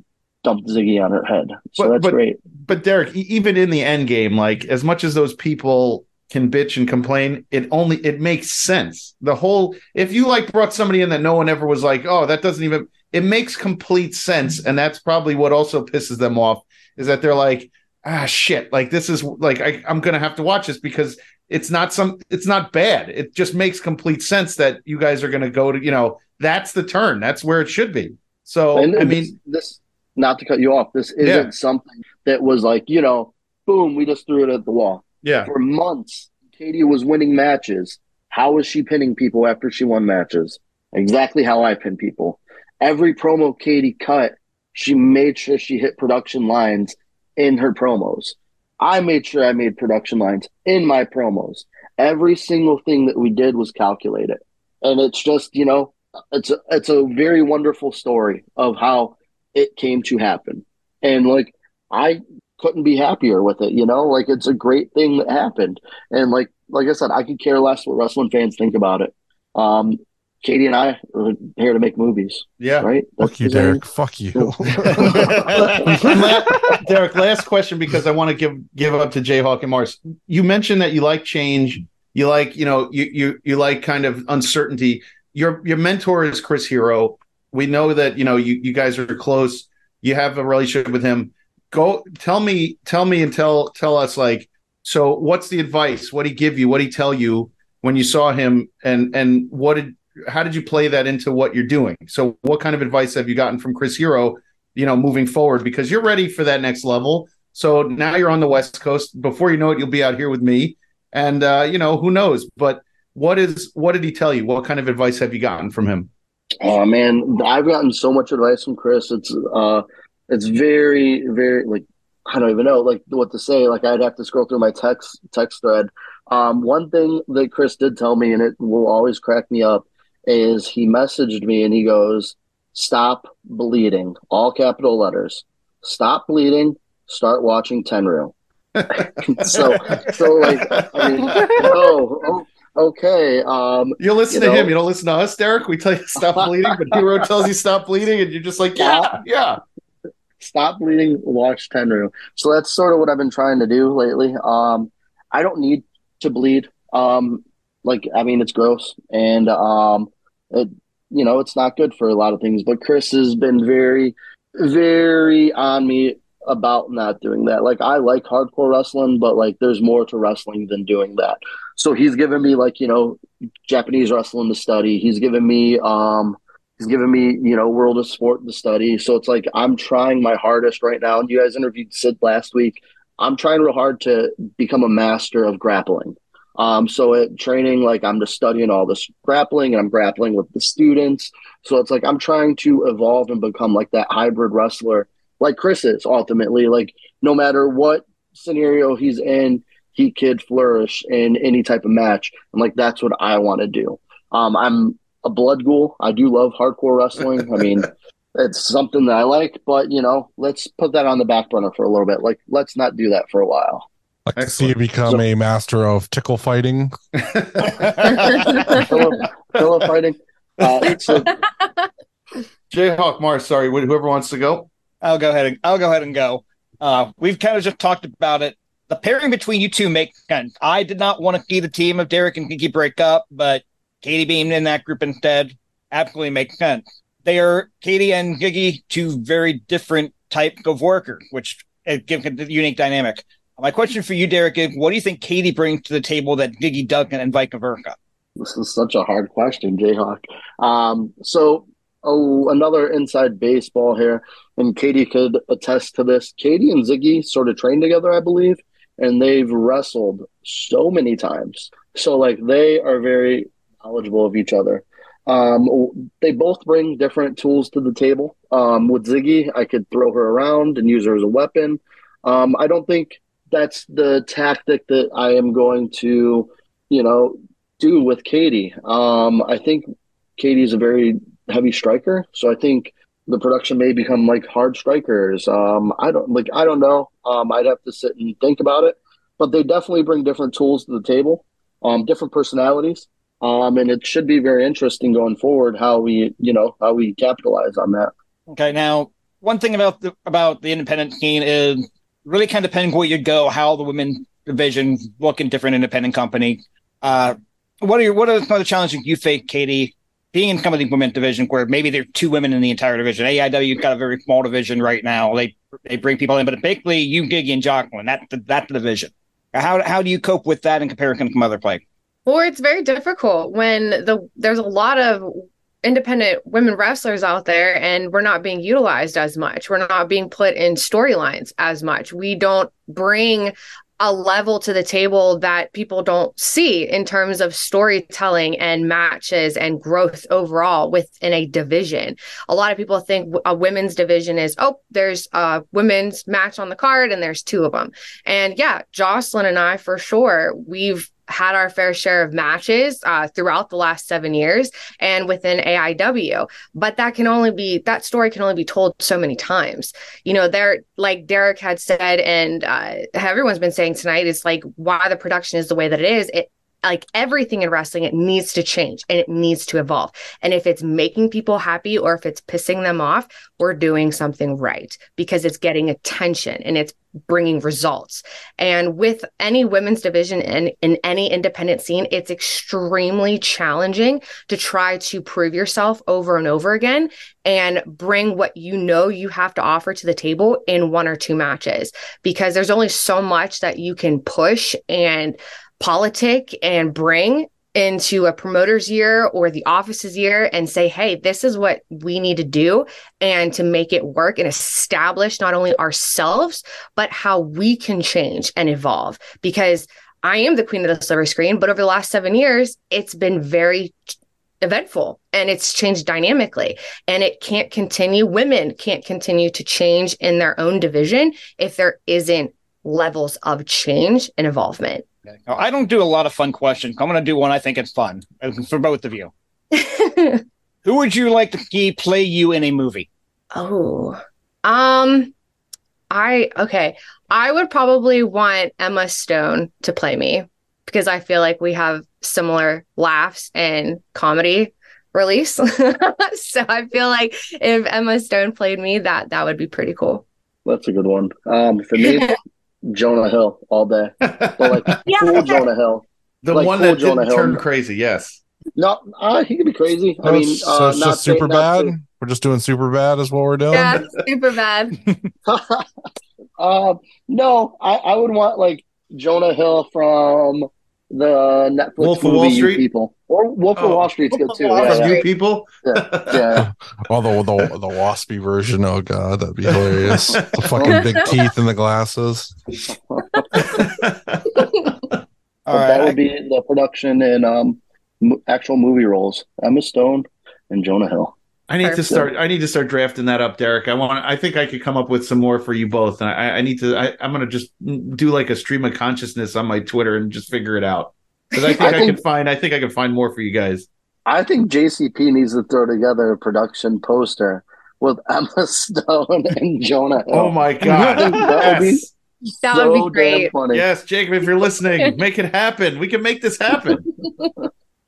dumped Ziggy on her head. So
But-
that's
but-
great.
but Derek, even in the end game, like as much as those people can bitch and complain, it only it makes sense. The whole if you like brought somebody in that no one ever was like, oh, that doesn't even it makes complete sense, and that's probably what also pisses them off is that they're like, ah, shit, like this is like I, I'm gonna have to watch this because it's not some it's not bad. It just makes complete sense that you guys are gonna go to you know that's the turn. That's where it should be. So
and
I
this,
mean,
this not to cut you off. This isn't
Yeah.
something that was like you know, boom, we just threw it at the wall.
yeah,
For months, Katie was winning matches. How was she pinning people after she won matches? Exactly how I pin people. Every promo Katie cut, she made sure she hit production lines in her promos. I made sure I made production lines in my promos. Every single thing that we did was calculated. And it's just, you know, it's a, it's a very wonderful story of how it came to happen. And like I couldn't be happier with it, you know? Like it's a great thing that happened. And like like I said, I could care less what wrestling fans think about it. Um Katie and I are here to make movies,
yeah.
right?
Fuck you,
the thing.
Derek. Fuck you. [laughs]
Derek, last question because I want to give give up to Jayhawk and Mars. You mentioned that you like change. You like, you know, you you you like kind of uncertainty. Your your mentor is Chris Hero. We know that you know you you guys are close. You have a relationship with him. Go tell me, tell me, and tell tell us like. So, what's the advice? What did he give you? What did he tell you when you saw him? And and what did how did you play that into what you're doing? So, what kind of advice have you gotten from Chris Hero? you know, moving forward because you're ready for that next level. So now you're on the West Coast. Before you know it, you'll be out here with me. And uh, you know, who knows? But what is what did he tell you? What kind of advice have you gotten from him?
Oh man, I've gotten so much advice from Chris. It's uh it's very, very like I don't even know like what to say. Like I'd have to scroll through my text text thread. Um one thing that Chris did tell me and it will always crack me up is he messaged me and he goes, Stop bleeding. All capital letters. Stop bleeding, start watching Tenryu. [laughs] so so like I mean, oh, oh okay. Um
You listen
You
to
know-
him. You don't listen to us, Derek. We tell you stop bleeding, but Hero tells you stop bleeding, and you're just like, yeah, yeah.
stop bleeding, watch Tenryu. So that's sort of what I've been trying to do lately. Um, I don't need to bleed. Um, like I mean, it's gross, and um, it you know, it's not good for a lot of things. But Chris has been very, very on me about not doing that. Like I like hardcore wrestling, but like there's more to wrestling than doing that. So he's given me like, you know, Japanese wrestling to study. He's given me um he's given me, you know, world of sport to study. So it's like I'm trying my hardest right now. And you guys interviewed Sid last week. I'm trying real hard to become a master of grappling. Um, so at training, like I'm just studying all this grappling and I'm grappling with the students. So it's like I'm trying to evolve and become like that hybrid wrestler, like Chris is ultimately. Like no matter what scenario he's in, he could flourish in any type of match. And like that's what I want to do. Um, I'm a blood ghoul. I do love hardcore wrestling. I mean, [laughs] it's something that I like, but you know, let's put that on the back burner for a little bit. Like, let's not do that for a while.
Like to see you become
So-
a master of tickle fighting. [laughs]
pillow, pillow fighting. Uh, so
Jayhawk Mars, sorry, whoever wants to go.
I'll go ahead and I'll go ahead and go. Uh, we've kind of just talked about it. The pairing between you two make sense. I did not want to see the team of Derek and Kiki break up, but Katie being in that group instead absolutely makes sense. They are Katie and Ziggy, two very different type of workers, which give it the unique dynamic. My question for you, Derek, is what do you think Katie brings to the table that Ziggy doesn't and vice versa?
this is such a hard question, Jayhawk. Um, so oh, another inside baseball here, and Katie could attest to this. Katie and Ziggy sort of trained together, I believe, and they've wrestled so many times. So like they are very knowledgeable of each other. Um, they both bring different tools to the table. Um, with Ziggy, I could throw her around and use her as a weapon. Um, I don't think that's the tactic that I am going to, you know, do with Katie. Um, I think Katie's a very heavy striker, so I think the production may become like hard strikers. Um, I don't like. I don't know. Um, I'd have to sit and think about it, but they definitely bring different tools to the table, um, different personalities, um, and it should be very interesting going forward how we, you know, how we capitalize on that.
Okay, now one thing about the about the independent scene is really kind of depending where you go, how the women division look in different independent company. Uh, what are your what are some of the challenges you face, Katie, being in some of the women division where maybe there are two women in the entire division? AIW's got a very small division right now. They they bring people in, but basically you, Ziggy, and Jocelyn, that's the, that's division. How how do you cope with that in comparison to some other play?
Well, it's very difficult when the there's a lot of independent women wrestlers out there and we're not being utilized as much. We're not being put in storylines as much. We don't bring a level to the table that people don't see in terms of storytelling and matches and growth overall within a division. A lot of people think a women's division is, oh, there's a women's match on the card and there's two of them. And yeah, Jocelyn and I, for sure, we've had our fair share of matches uh, throughout the last seven years and within AIW. But that can only be, that story can only be told so many times. You know, there, like Derek had said, and uh, everyone's been saying tonight, is like why the production is the way that it is. It, like everything in wrestling, it needs to change and it needs to evolve. And if it's making people happy or if it's pissing them off, we're doing something right because it's getting attention and it's bringing results. And with any women's division and in any independent scene, it's extremely challenging to try to prove yourself over and over again and bring what you know you have to offer to the table in one or two matches because there's only so much that you can push and politic and bring into a promoter's year or the office's year and say, hey, this is what we need to do and to make it work and establish not only ourselves, but how we can change and evolve. Because I am the queen of the silver screen, but over the last seven years, it's been very eventful and it's changed dynamically and it can't continue women can't continue to change in their own division if there isn't levels of change and involvement
Now, I don't do a lot of fun questions. I'm going to do one I think it's fun uh, for both of you. [laughs] Who would you like to see play you in a movie?
Oh, um, I okay. I would probably want Emma Stone to play me because I feel like we have similar laughs and comedy release. [laughs] so I feel like if Emma Stone played me, that that would be pretty cool.
That's a good one. Um, for me, [laughs] Jonah Hill all day. [laughs] But like
Yeah.
cool Jonah Hill.
The
Like
one
cool
that
Jonah
didn't turn crazy. Yes.
No, uh, he could be crazy. I mean,
it's- so
uh,
it's
not
just
saying-
super
not
bad. We're just doing super bad, is what we're doing.
Yeah, super bad. [laughs] [laughs]
uh, no, I, I would want like Jonah Hill from the Netflix
Wolf of
movie
Wall
You
Street?
People, or Wolf of
Oh.
Wall Street's good
Wolf of
too.
Wall
Yeah,
From
yeah,
you people. [laughs]
yeah.
Oh, the, the the waspy version. Oh god, that'd be hilarious. the [laughs] fucking big teeth and the glasses.
But [laughs]
All
that would be the production and um actual movie roles. Emma Stone and Jonah Hill.
I need to start. I need to start drafting that up, Derek. I want. I think I could come up with some more for you both. And I, I need to. I, I'm gonna just do like a stream of consciousness on my Twitter and just figure it out. Because [laughs] I think I,
I think-
could find. I think I can find more for you guys.
I think JCP needs to throw together a production poster with Emma [laughs] Stone and Jonah Hill.
Oh my god! [laughs]
That would be
yes,
That
so
would be great.
funny.
yes, Jacob. If you're listening, make it happen. We can make this happen.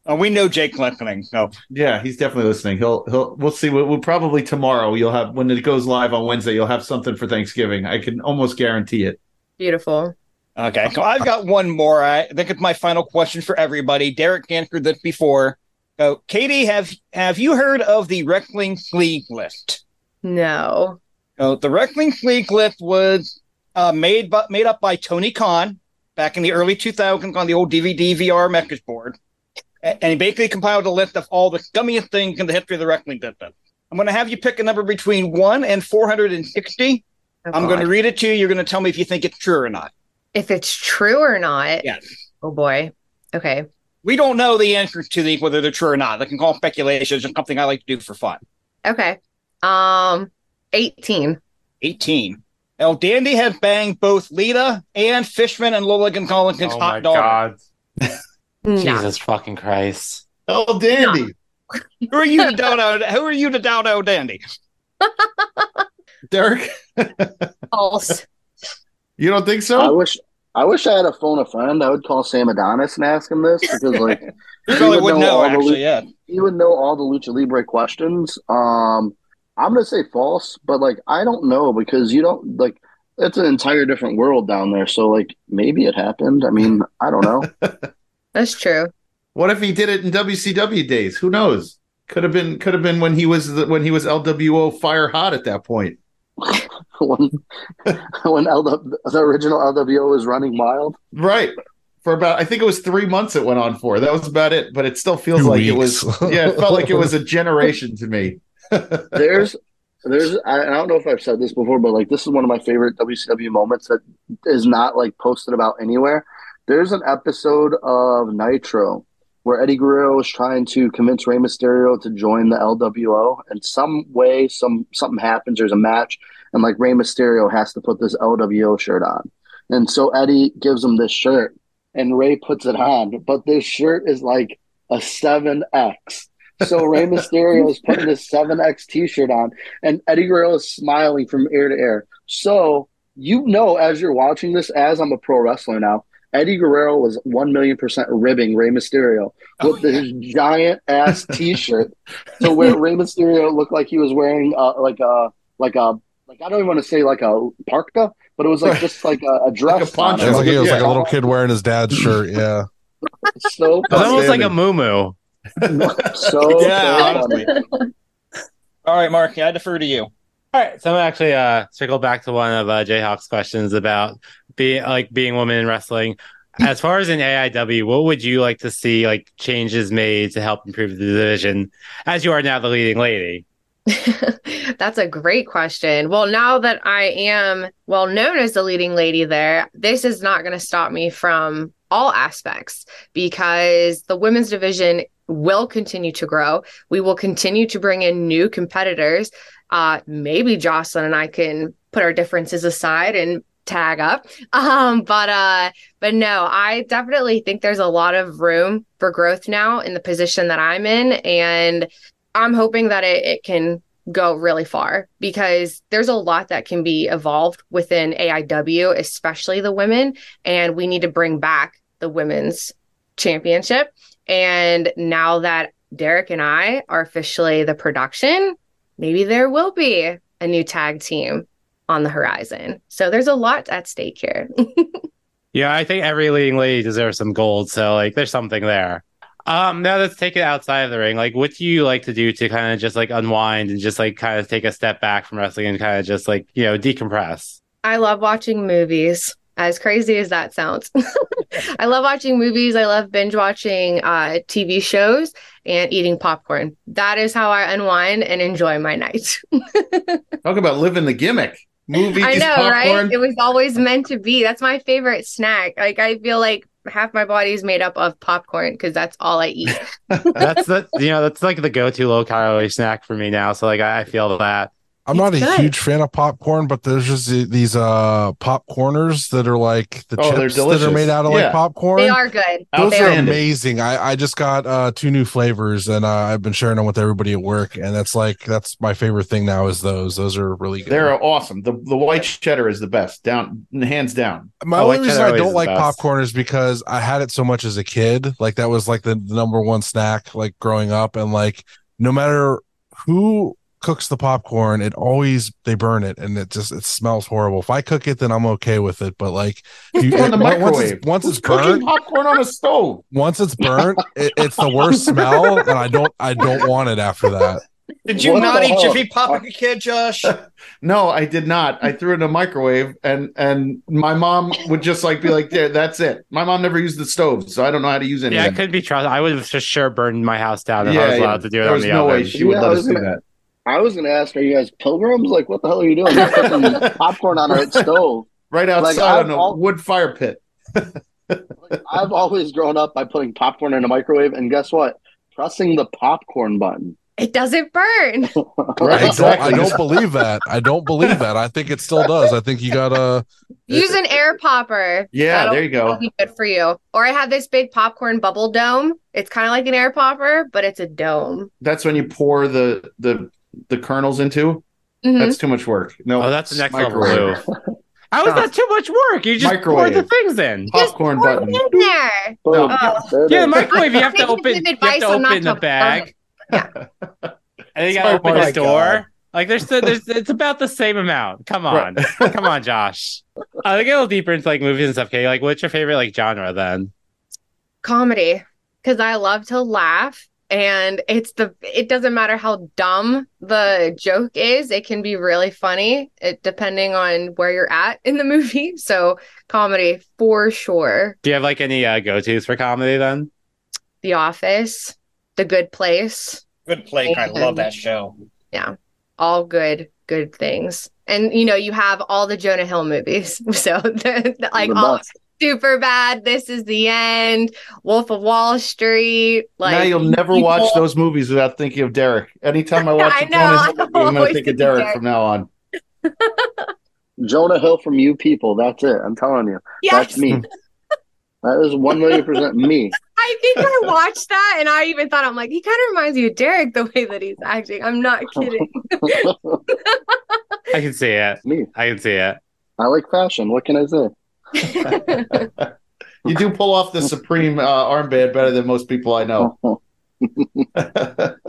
Oh, we know Jake listening. So
Yeah, he's definitely listening. He'll he'll. We'll see. We'll, we'll probably tomorrow. You'll have when it goes live on Wednesday. You'll have something for Thanksgiving. I can almost guarantee it.
Beautiful.
okay, so I've got one more. I think it's my final question for everybody. Derek answered this before. So, Katie, have have you heard of the Wrestling League list?
No.
Uh, the Wrestling League list was uh, made by, made up by Tony Khan back in the early 2000s on the old DVD VR message board. A- And he basically compiled a list of all the scummiest things in the history of the wrestling business. I'm going to have you pick a number between 1 and 460.
Oh,
I'm going to read it to you. You're going to tell me if you think it's true or not.
If it's true or not.
Yes.
Oh boy. Okay.
We don't know the answers to these, whether they're true or not. They can call speculation. It's just something I like to do for fun.
Okay. Um, 18.
18. El Dandy has banged both Lita and Fishman and Lola Gonzalez's
Oh my
hot daughter.
god. [laughs]
No.
Jesus fucking Christ.
Oh, dandy. [laughs]
Who are you to [laughs] doubt out? Who are you to doubt out Dandy? [laughs]
Derek,
False.
you don't think so?
I
so?
wish I wish I had a phone a friend. I would call Sam Adonis and ask him this because like he
probably
would
would
know
know,
all the
actually, yeah.
he would know all the lucha libre questions. Um, I'm gonna say false, but like I don't know because you don't like it's an entire different world down there. So like maybe it happened. I mean, I don't know.
That's true.
What if he did it in WCW days? Who knows? Could have been. Could have been when he was the, when he was LWO fire hot at that point. [laughs]
when [laughs] when LW, the original LWO was running wild.
Right. For about, I think it was three months it went on for. That was about it. But it still feels
Two
like it was. Yeah, it felt like it was a [laughs] generation to me.
There's there's I, I don't know if I've said this before, but like this is one of my favorite WCW moments that is not like posted about anywhere. There's an episode of Nitro where Eddie Guerrero is trying to convince Rey Mysterio to join the LWO, and some way, some something happens. There's a match, and like Rey Mysterio has to put this LWO shirt on, and so Eddie gives him this shirt, and Rey puts it on, but this shirt is like a seven X. So Rey [laughs] Mysterio is putting this seven X T-shirt on, and Eddie Guerrero is smiling from ear to ear. So you know, as you're watching this, as I'm a pro wrestler now, Eddie Guerrero was one million percent ribbing Rey Mysterio with his giant ass [laughs] T-shirt, to where Rey Mysterio looked like he was wearing uh, like a like a like I don't even want to say like a parka, but it was like just like a, a dress.
poncho.
on
It's
it.
like he was like a little kid wearing his dad's [laughs] shirt. Yeah.
so
It was almost like a
Outstanding.
moo [laughs]
so
Yeah. All right, Mark, I defer to you.
All right, so I'm actually uh circle back to one of uh, Jayhawk's questions about being like being women in wrestling. As far as in AIW, what would you like to see like changes made to help improve the division? As you are now the leading lady. [laughs]
That's a great question. Well, now that I am well known as the leading lady there, this is not going to stop me from all aspects because the women's division will continue to grow. We will continue to bring in new competitors. Uh, maybe Jocelyn and I can put our differences aside and tag up. [laughs] Um, but uh, but no, I definitely think there's a lot of room for growth now in the position that I'm in, and I'm hoping that it, it can go really far because there's a lot that can be evolved within AIW, especially the women, and we need to bring back the women's championship. And now that Derek and I are officially the production, maybe there will be a new tag team on the horizon. So there's a lot at stake here. [laughs]
Yeah, I think every leading lady deserves some gold. So like, there's something there. Um, now let's take it outside of the ring. Like, what do you like to do to kind of just like unwind and just like kind of take a step back from wrestling and kind of just like you know decompress?
I love watching movies. As crazy as that sounds, [laughs] I love watching movies. I love binge watching uh, TV shows and eating popcorn. That is how I unwind and enjoy my night. [laughs]
Talk about living the gimmick. Movies,
I know,
popcorn.
right? It was always meant to be. That's my favorite snack. Like I feel like half my body is made up of popcorn because that's all I eat. [laughs]
That's the you know that's like the go-to low calorie snack for me now. So like I, I feel that.
I'm not a
good.
huge fan of popcorn, but there's just these uh popcorners that are like the
Oh,
chips that are made out of
Yeah.
like popcorn.
they are good.
Those are
are
amazing. I, I just got uh two new flavors and uh, I've been sharing them with everybody at work, and that's like that's my favorite thing now is those. Those are really good.
They're awesome. The the white cheddar is the best, down hands down.
My only reason I don't like
the best.
popcorn is because I had it so much as a kid. Like that was like the, the number one snack like growing up, and like no matter who cooks the popcorn, it always they burn it, and it just it smells horrible. If I cook it, then I'm okay with it. But like [laughs] you,
on the
once
microwave.
it's, once it's
cooking
burnt,
popcorn on a stove.
once it's burnt, it, it's the worst smell, and I don't I don't want it after that.
Did you
What
not eat? Jiffy Pop like a kid, Josh? [laughs]
No, I did not. I threw it in a microwave, and and my mom would just like be like, "There, that's it." My mom never used the stove, so I don't know how to use any
Yeah, I couldn't be trusted. I would have just sure burned my house down if I was allowed to do it
There
on
was
the
no
oven.
way she would
Yeah,
let us do
gonna-
that.
I was going to ask, are you guys pilgrims? Like, what the hell are you doing? You're cooking [laughs] popcorn on a stove.
Right outside
I've
on a
al-
wood fire pit.
Like, I've always grown up by putting popcorn in a microwave, and guess what? Pressing the popcorn button.
It doesn't burn. [laughs]
Right,
I don't,
exactly.
I don't believe that. I don't believe that. I think it still does. I think you gotta.
Use an air popper.
Yeah,
That'll-
there you go.
be good for you. Or I have this big popcorn bubble dome. It's kind of like an air popper, but it's a dome.
That's when you pour the the the kernels into.
Mhm.
That's too much work. No,
Oh, that's the next level
microwave.
move. [laughs] How is that too much work? You just pour
Microwave.
the things in.
Popcorn
Pour
button.
in there.
Boom.
Oh.
There
Yeah, the microwave. You have to open. You have
advice
to
on not
open the bag.
Yeah. [laughs]
and you
It's
gotta
my
open the
my
door. Like there's, there's, it's about the same amount. Come on, [laughs] come on, Josh. I get a little deeper into like movies and stuff. Okay, like what's your favorite like genre then?
Comedy. Because I love to laugh. And it's the it doesn't matter how dumb the joke is, it can be really funny, it depending on where you're at in the [laughs] movie. So comedy for sure.
Do you have like any uh, go tos for comedy then?
The Office, The Good Place.
Good play. I love that show. Yeah.
All good good things and you know you have all the jonah hill movies [laughs] so the, [laughs] the- like
The
all
best.
Super bad this is the end wolf of wall street like
now you'll never
People-
watch those movies without thinking of Derek. Anytime I [laughs] watch
I
a
know,
Jonah
I
Hill movie, I'm going to think of
think of
Derek
Derek.
from now on. [laughs]
Jonah Hill from You People. That's it. I'm telling you.
yes
That's me. Hmm. That is one million percent me. [laughs]
i think i watched that and i even thought i'm like he kind of reminds me of derek the way that he's acting i'm not kidding
I can see it.
me.
I can see it.
I like fashion. What can I say?
You do pull off the Supreme uh, armband better than most people I know. [laughs]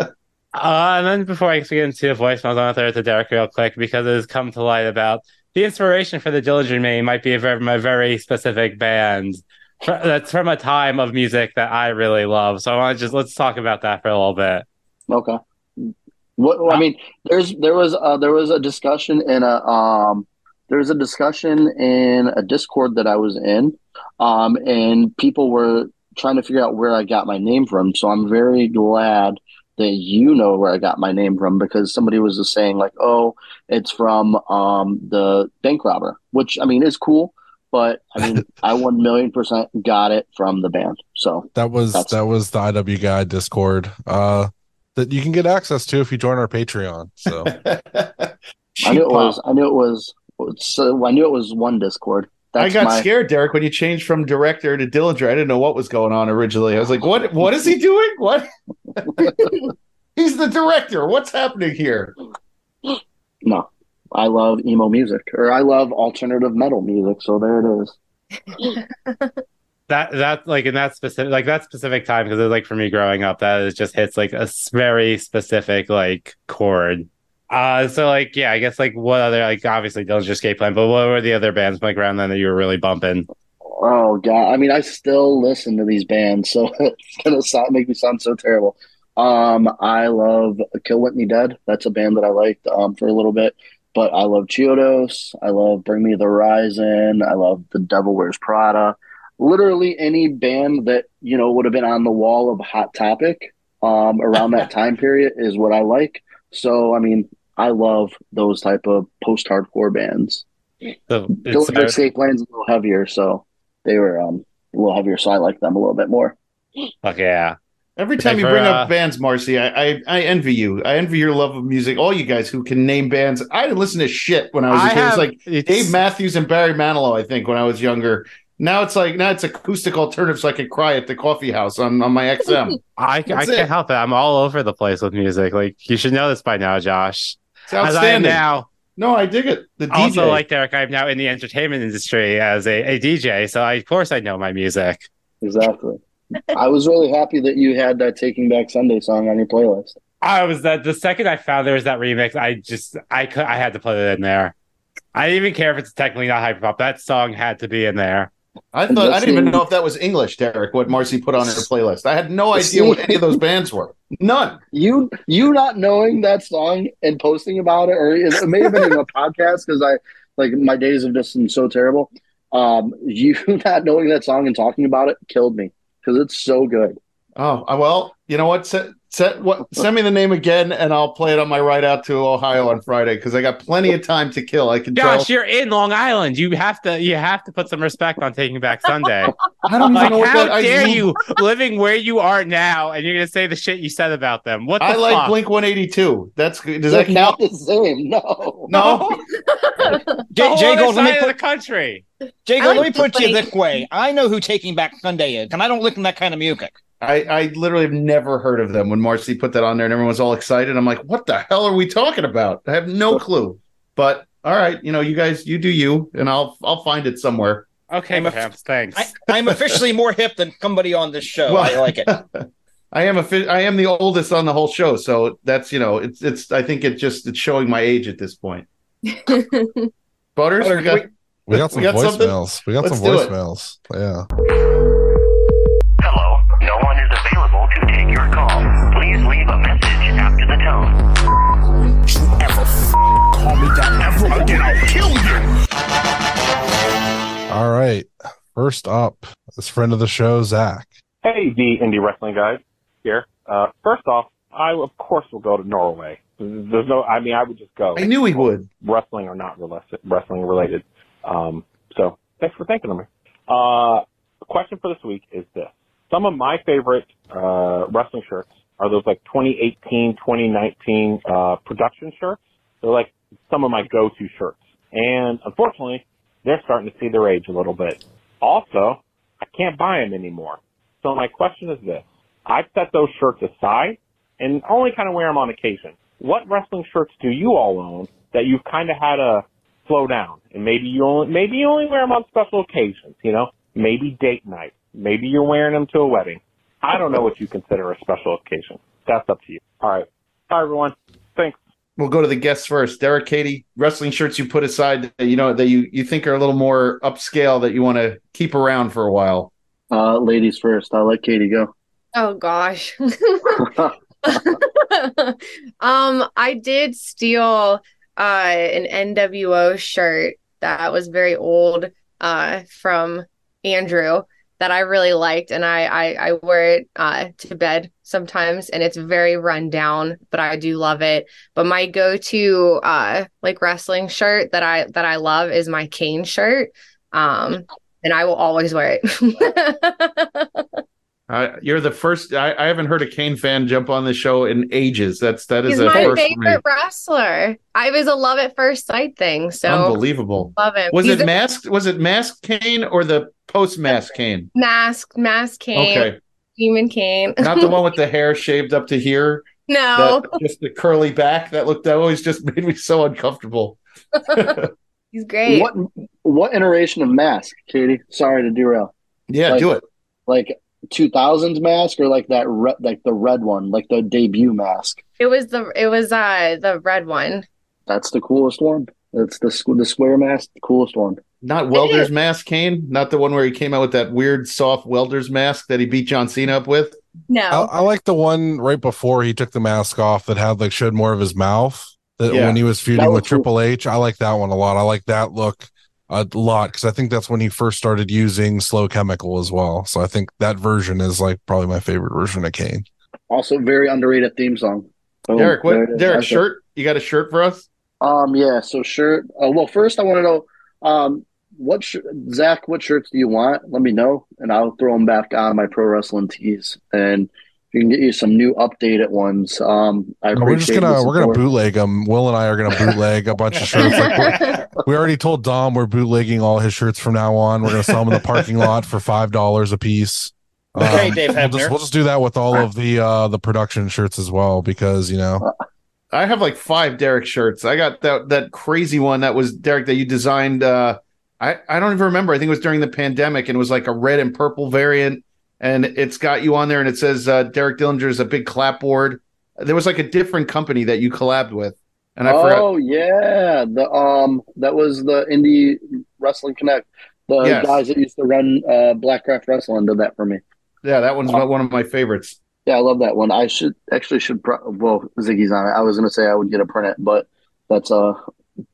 Uh, and then before I get into the voicemails, I want to throw it to Derek real quick because it has come to light about the inspiration for the Dillinger Me might be a very, a very specific band that's from a time of music that I really love. So I want to just let's talk about that for a little bit.
Okay. What I mean, there's there was uh, there was a discussion in a um there was a discussion in a Discord that I was in, um, and people were trying to figure out where I got my name from. So I'm very glad that you know where I got my name from because somebody was just saying like, oh, it's from um the bank robber, which I mean is cool, but I mean [laughs] I one million percent got it from the band. So
That was
That's-
that was the IWG Discord. Uh, that you can get access to if you join our Patreon. So [laughs]
I knew it was. I knew it was. So I knew it was one Discord.
I got
my.
scared, Derek, when you changed from director to Dillinger. I didn't know what was going on originally. I was like, "What? What is he doing? What? [laughs] He's the director. What's happening here?"
No, I love emo music, or I love alternative metal music. So there it is. [laughs]
That that like in that specific like that specific time because it's like for me growing up that it just hits like a very specific like chord. Uh, so like yeah, I guess like what other like obviously Dillinger Escape Plan, but what were the other bands like around then that you were really bumping?
Oh god, I mean, I still listen to these bands, so [laughs] it's gonna sound, make me sound so terrible. Um, I love Kill Whitney Dead. That's a band that I liked um, for a little bit. But I love Chiodos. I love Bring Me the Horizon. I love The Devil Wears Prada. Literally any band that you know would have been on the wall of Hot Topic um, around that [laughs] time period is what I like. So I mean, I love those type of post-hardcore bands.
So
Don't
it's,
Escape Lane's a little heavier, so they were um, a little heavier, so I like them a little bit more.
fuck yeah.
Every time
Thanks
you
for,
bring
uh,
up bands, Marcy, I, I I envy you. I envy your love of music. All you guys who can name bands. I didn't listen to shit when I was a
I
kid. It was like
it's-
Dave Matthews and Barry Manilow. I think when I was younger. Now it's like now it's acoustic alternatives. So I could cry at the coffee house on on my XM. [laughs]
I, I can't
it.
help it. I'm all over the place with music. Like you should know this by now, Josh.
It's
As I am
outstanding.
now.
No, I dig it. The DJ.
Also, like Derek, I'm now in the entertainment industry as a, a DJ, so I, of course I know my music.
Exactly. [laughs] I was really happy that you had that Taking Back Sunday song on your playlist.
I was that the second I found there was that remix, I just I could I had to put it in there. I didn't even care if it's technically not hyper pop. That song had to be in there.
I thought I didn't even know if that was English, Derek. What Marcy put on her playlist. I had no [laughs] idea what any of those bands were. None.
You you not knowing that song and posting about it, or it may have been in a podcast because I like my days have just been so terrible. Um, you [laughs] not knowing that song and talking about it killed me because it's so good.
Oh uh, well, you know what? Set, set what? Send me the name again, and I'll play it on my ride out to Ohio on Friday because I got plenty of time to kill. I can
Josh,
tell.
you're in Long Island. You have to you have to put some respect on Taking Back Sunday. [laughs]
I don't
like,
know what
how
that.
Dare
just-
you living where you are now, and you're gonna say the shit you said about them? What the
I like
fuck?
Blink One Eighty Two. That's good. Does
They're
that
not
count?
the same. No,
No. [laughs]
the
J-
whole
Jay
other
Gold, let me
side of
put-
the country.
Jago,
I like
let me put it you this way. I know who Taking Back Sunday is, and I don't listen to that kind of music.
I, I literally have never heard of them. When Marcy put that on there and everyone was all excited, I'm like, what the hell are we talking about? I have no clue. But all right, you know, you guys, you do you, and I'll I'll find it somewhere.
Okay,
I'm a-
thanks.
I, I'm officially more hip than somebody on this show.
Well-
I like it. [laughs]
I am a fi- I am the oldest on the whole show, so that's you know, it's it's. I think it just it's showing my age at this point. [laughs] Butters,
Butter,
we got,
We got some
We got something?
voicemails. We got
Let's
some voicemails. Yeah. First up, this friend of the show, Zach.
Hey, the indie wrestling guys here. Uh, first off, I of course will go to Norway. There's no, I mean, I would just go.
I knew he would.
Wrestling or not wrestling related. Um, so thanks for thinking of me. Uh, the question for this week is this: Some of my favorite uh, wrestling shirts are those like 2018, 2019 uh, production shirts. They're like some of my go-to shirts, and unfortunately, they're starting to see their age a little bit. Also, I can't buy them anymore. So my question is this. I've set those shirts aside and only kind of wear them on occasion. What wrestling shirts do you all own that you've kind of had to slow down? And maybe you only, maybe you only wear them on special occasions, you know? Maybe date night. Maybe you're wearing them to a wedding. I don't know what you consider a special occasion. That's up to you. All right. Bye, everyone. Thanks.
We'll go to the guests first. Derek, Katie, wrestling shirts you put aside that you know that you you think are a little more upscale that you want to keep around for a while.
uh, ladies first. I'll let Katie go.
Oh gosh. [laughs] um, I did steal uh an NWO shirt that was very old uh from Andrew that I really liked and I I, I wear it uh to bed sometimes and it's very run down, but I do love it. But my go-to uh like wrestling shirt that I that I love is my Kane shirt. Um and I will always wear it. [laughs]
Uh, you're the first. I, I haven't heard a Kane fan jump on the show in ages. That's that is
He's
a
my
first for me.
favorite wrestler. I was a love at first sight thing. So
Unbelievable.
love him.
Was
He's
it
a
masked? Was it masked Kane or the post mask Kane?
mask, mask Kane,
Okay,
Demon Kane.
not the one with the [laughs] hair shaved up to here.
no,
That, just the curly back that looked. That always just [laughs] made me so uncomfortable. [laughs]
he's great.
What what iteration of mask, Katie? Sorry to derail.
Yeah,
Like-
do it.
Like 2000s mask or like that re- like the red one, like the debut mask.
It was the it was uh the red one.
That's the coolest one. It's the squ- the square mask, the coolest one.
not welder's mask, Kane. Not the one where he came out with that weird soft welder's mask that he beat John Cena up with.
No.
I, I like the one right before he took the mask off that had like showed more of his mouth. That
Yeah.
when he was feuding
That was
with Triple H, I like that one a lot. I like that look a lot because I think that's when he first started using slow chemical as well. So I think that version is like probably my favorite version of Kane.
Also, very underrated theme song. Boom,
Derek,
there it
what
is.
Derek shirt? You got a shirt for us?
Um, yeah. So shirt. Uh, well, first I want to know, um, what sh- Zach? What shirts do you want? Let me know, and I'll throw them back on my pro wrestling tees, and we can get you some new updated ones. Um, I
No, we're just gonna we're gonna bootleg them. Will and I are gonna bootleg a bunch of [laughs] shirts. Like we're- already told Dom we're bootlegging all his shirts from now on. We're gonna sell them in the parking lot for five dollars a piece. [laughs]
Okay,
Um,
Dave
we'll just, we'll just do that with all of the uh the production shirts as well because you know
I have like five Derek shirts. I got that that crazy one that was Derek that you designed. Uh, I I don't even remember. I think it was during the pandemic, and it was like a red and purple variant, and it's got you on there, and it says uh, Derek Dillinger is a big clapboard. There was like a different company that you collabed with, and I forgot.
oh yeah, the um, that was the Indie Wrestling Connect. The
Yes.
guys that used to run uh, Blackcraft Wrestling did that for me.
Yeah, that one's one of my favorites.
Yeah, I love that one. I should actually should pro- well Ziggy's on it. I was gonna say I would get a print it, but that's a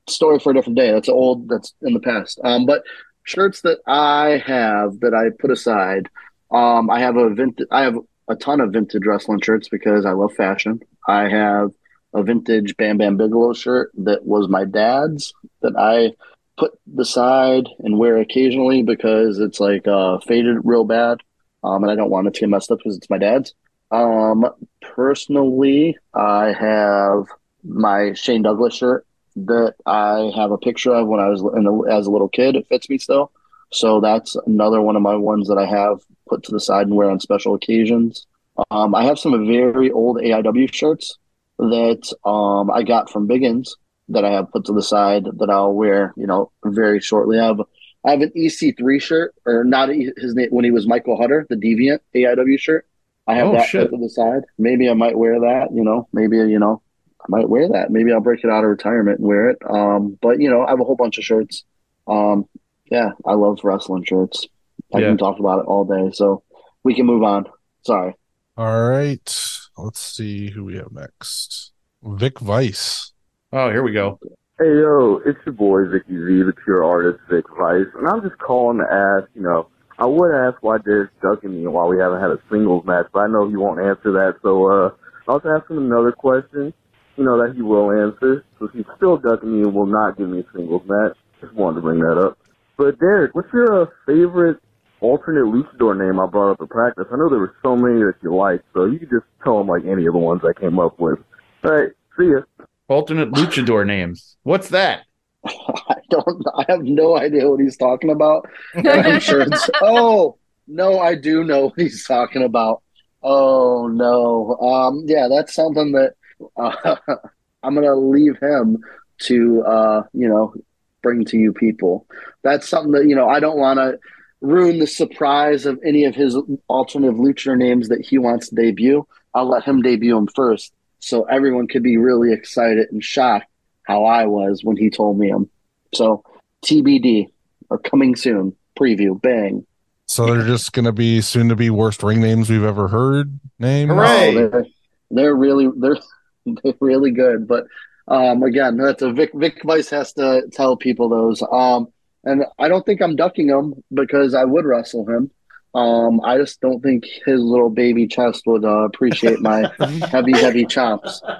story for a different day. That's old. That's in the past. Um, but shirts that I have that I put aside. Um, I have a vintage. I have a ton of vintage wrestling shirts because I love fashion. I have a vintage Bam Bam Bigelow shirt that was my dad's that I put beside and wear occasionally because it's like uh, faded real bad. Um, and I don't want it to get messed up because it's my dad's. Um, personally, I have my Shane Douglas shirt that I have a picture of when I was the, as a little kid. It fits me still. So that's another one of my ones that I have put to the side and wear on special occasions. Um, I have some very old AIW shirts that um, I got from Biggins that I have put to the side that I'll wear, you know, very shortly. I have I have an EC3 shirt, or not his name when he was Michael Hutter, the Deviant AIW shirt. I have
Oh,
that
shit.
put to the side. Maybe I might wear that. You know, maybe you know, I might wear that. Maybe I'll break it out of retirement and wear it. Um, but you know, I have a whole bunch of shirts. Um, yeah, I love wrestling shirts. I
Yeah.
can talk about it all day. So we can move on. Sorry.
all right let's see who we have next Vic Vice
Oh, here we go.
Hey yo, it's your boy Vicky Z, the pure artist Vic Vice, and I'm just calling to ask, you know, I would ask why Derek's ducking me and why we haven't had a singles match, but I know he won't answer that, so uh I'll just ask him another question, you know, that he will answer. So he's still ducking me and will not give me a singles match. Just wanted to bring that up. But Derek, what's your uh, favorite alternate luchador name I brought up at practice? I know there were so many that you liked, so you could just tell him like any of the ones I came up with. All right, see ya.
Alternate luchador names. What's that? [laughs]
I don't. I have no idea what he's talking about. I'm sure it's. [laughs] Oh no, I do know what he's talking about. Oh no. Um. Yeah, that's something that uh, [laughs] I'm gonna leave him to. Uh. You know, bring to you people. That's something that you know. I don't want to ruin the surprise of any of his alternative luchador names that he wants to debut. I'll let him debut them first, so everyone could be really excited and shocked how I was when he told me them. So TBD or coming soon preview. Bang.
so they're just gonna be soon to be worst ring names we've ever heard Name.
Hooray!
Oh, they're, they're really they're [laughs] they're really good. But um, again, that's a Vic Vic Vice has to tell people those. Um, and I don't think I'm ducking him because I would wrestle him. Um, I just don't think his little baby chest would uh, appreciate my [laughs] heavy, heavy chops. [laughs]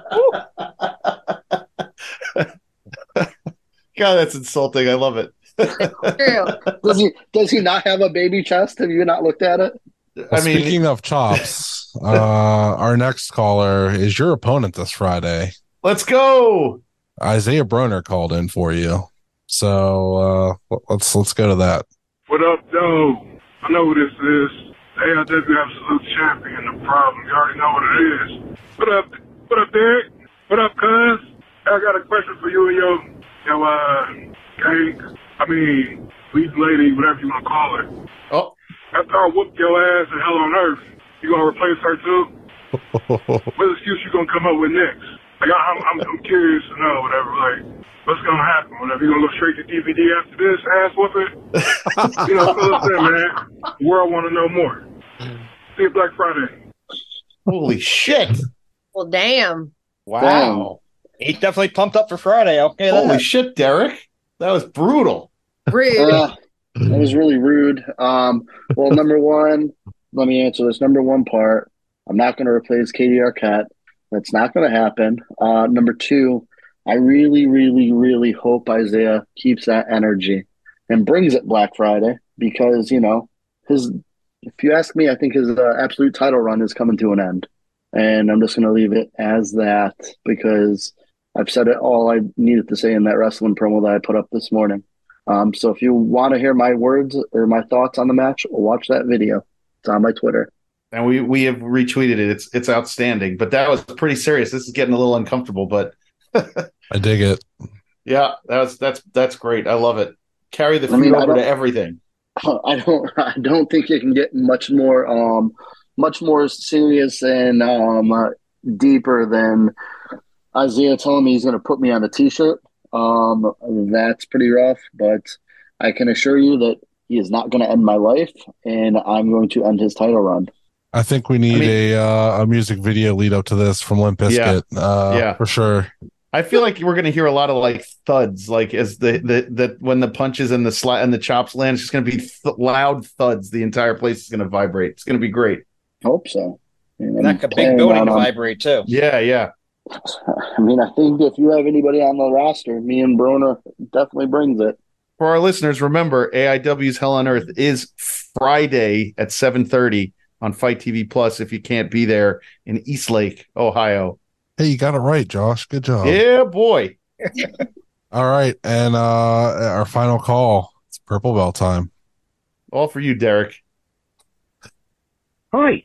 God, that's insulting. I love it.
True. [laughs]
Does he? Does he not have a baby chest? Have you not looked at it?
Well,
I mean,
speaking of chops, uh, our next caller is your opponent this Friday.
let's go.
Isaiah Broner called in for you, so uh, let's let's go to that.
What up, though? I know who this is. AIW Absolute Champion. The problem, you already know what it is. What up? What up, Derek? What up, cuz? I got a question for you and your, your, uh, gang. I mean, lead lady, whatever you want to call her.
Oh,
After I whoop your ass in Hell on Earth, you gonna replace her too? [laughs] What excuse you gonna come up with next? Like I'm, I'm, I'm curious to know whatever. Like what's gonna happen? Whatever you gonna go straight to DVD after this ass whooping? [laughs] you know, fill us in, man. The world want to know more. See you Black Friday.
Holy shit!
Well, damn.
Wow.
He's definitely pumped up for Friday. Okay,
Holy
that.
shit, Derek! That was brutal.
Rude.
Uh, it was really rude. Um, well, number one, let me answer this. Number one part, I'm not going to replace Katie Arquette. That's not going to happen. Uh, number two, I really, really, really hope Isaiah keeps that energy and brings it Black Friday because you know his. If you ask me, I think his uh, absolute title run is coming to an end, and I'm just going to leave it as that because I've said it all I needed to say in that wrestling promo that I put up this morning. Um, so if you want to hear my words or my thoughts on the match, watch that video. It's on my Twitter.
And we we have retweeted it. It's it's outstanding. But that was pretty serious. This is getting a little uncomfortable, but [laughs]
I dig it.
yeah, that's that's that's great. I love it. Carry the
I mean,
over to everything. [laughs]
I don't [laughs] I don't think it can get much more um much more serious and um uh, deeper than Isaiah telling me he's going to put me on a t-shirt. Um that's pretty rough, but I can assure you that he is not going to end my life and I'm going to end his title run.
I think we need
I mean-
a uh, a music video lead up to this from Limp Bizkit. Uh,
Yeah.
for sure.
I feel like we're going to hear a lot of like thuds, like as the the that when the punches and the sla- and the chops land, it's just going to be th- loud thuds. The entire place is going to vibrate. It's going to be great.
Hope so. And I'm
Like a big building to vibrate too.
Yeah, yeah. [laughs]
I mean, I think if you have anybody on the roster, me and Broner definitely brings it.
For our listeners, remember AIW's Hell on Earth is Friday at seven thirty on FITE TV Plus. If you can't be there in Eastlake, Ohio,
Hey, you got it right, Josh. Good job.
yeah, boy. [laughs]
All right, and uh our final call. It's purple belt time.
All for you, Derek.
Hi,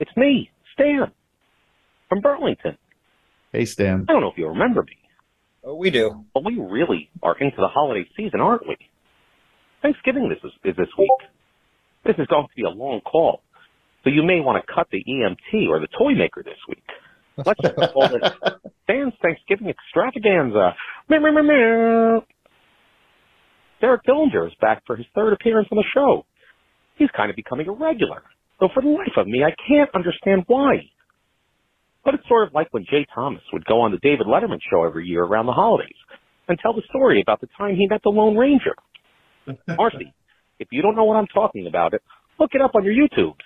it's me, Stan, from Burlington.
Hey, Stan.
I don't know if you remember me,
Oh, we do.
but we really are into the holiday season, aren't we? Thanksgiving this is, is this week. This is going to be a long call, so you may want to cut the EMT or the toy maker this week. Let's just call it [laughs] Stan's Thanksgiving Extravaganza. Meow, meow, meow, meow. Derek Dillinger is back for his third appearance on the show. He's kind of becoming a regular, though for the life of me, I can't understand why. But it's sort of like when Jay Thomas would go on the David Letterman show every year around the holidays and tell the story about the time he met the Lone Ranger. [laughs] Marcy, if you don't know what I'm talking about, it look it up on your YouTubes.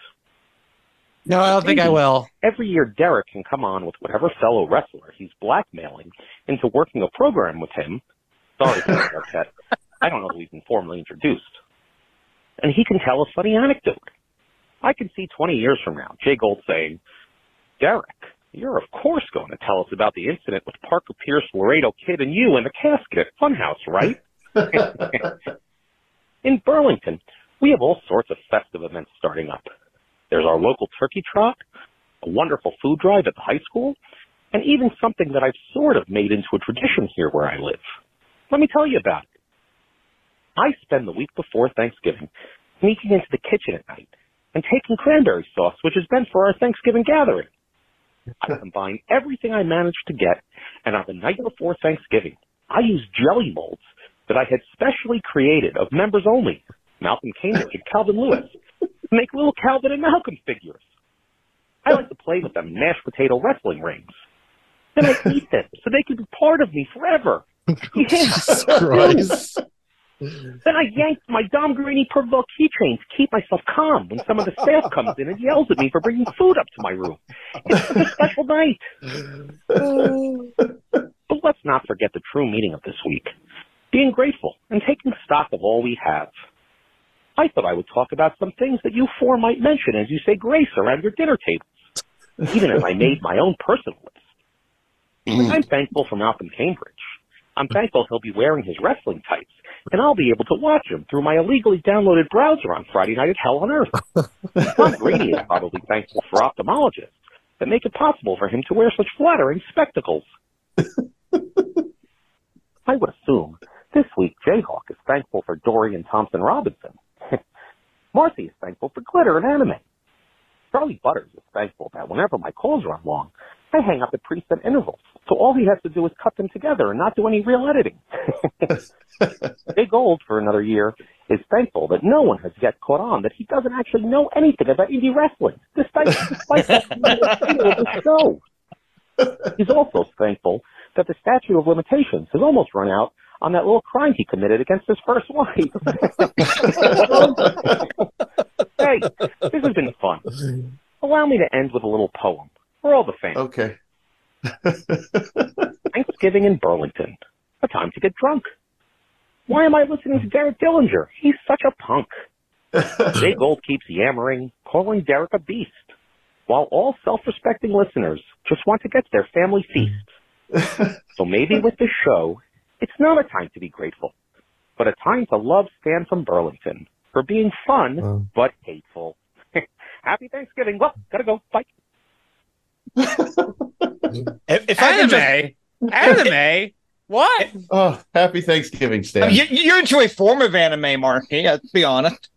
No, I don't think I will.
Every year, Derek can come on with whatever fellow wrestler he's blackmailing into working a program with him. Sorry. [laughs] I don't know who he's been formally introduced. And he can tell a funny anecdote. I can see 20 years from now, Jay Gold saying, Derek, you're of course going to tell us about the incident with Parker Pierce, Laredo Kid, and you in the casket at Funhouse, right? [laughs] in Burlington, we have all sorts of festive events starting up. There's our local turkey trot, a wonderful food drive at the high school, and even something that I've sort of made into a tradition here where I live. Let me tell you about it. I spend the week before Thanksgiving sneaking into the kitchen at night and taking cranberry sauce, which is meant for our Thanksgiving gathering. I [laughs] combine everything I managed to get, and on the night before Thanksgiving, I use jelly molds that I had specially created of members only, Malcolm Cambridge and Calvin Lewis, make little Calvin and Malcolm figures. I like to play with them mashed potato wrestling rings. Then I eat them so they can be part of me forever. [laughs]
Christ.
Then I yanked my Dom Greeny Provoke keychain to keep myself calm when some of the staff comes in and yells at me for bringing food up to my room. It's a special night. But let's not forget the true meaning of this week. Being grateful and taking stock of all we have. I thought I would talk about some things that you four might mention as you say grace around your dinner tables, even as I made my own personal list. Mm-hmm. I'm thankful for Malcolm Cambridge. I'm thankful he'll be wearing his wrestling tights, and I'll be able to watch him through my illegally downloaded browser on Friday night at Hell on Earth. [laughs] Tom Grady is probably thankful for ophthalmologists that make it possible for him to wear such flattering spectacles. [laughs] I would assume this week Jayhawk is thankful for Dorian Thompson Robinson. Marcy is thankful for glitter and anime. Charly Butters is thankful that whenever my calls run long, I hang up at preset intervals So all he has to do is cut them together and not do any real editing. [laughs] Jay Gold, for another year, is thankful that no one has yet caught on that he doesn't actually know anything about indie wrestling, despite, despite the show. [laughs] He's also thankful that the statute of limitations has almost run out on that little crime he committed against his first wife. [laughs] hey, this has been fun. Allow me to end with a little poem for all the fans.
Okay. [laughs]
Thanksgiving in Burlington. A time to get drunk. Why am I listening to Derek Dillinger? He's such a punk. [laughs] Jay Gold keeps yammering, calling Derek a beast, while all self-respecting listeners just want to get their family feast. so maybe with this show, it's not a time to be grateful, but a time to love Stan from Burlington for being fun but hateful. [laughs] Happy Thanksgiving. Well, gotta go. Bye. [laughs]
If, if I
Anime?
just,
Anime? What? [laughs]
Oh, happy Thanksgiving,
I
Stan.
mean, you, you're into a form of anime, Marky. Let's be honest.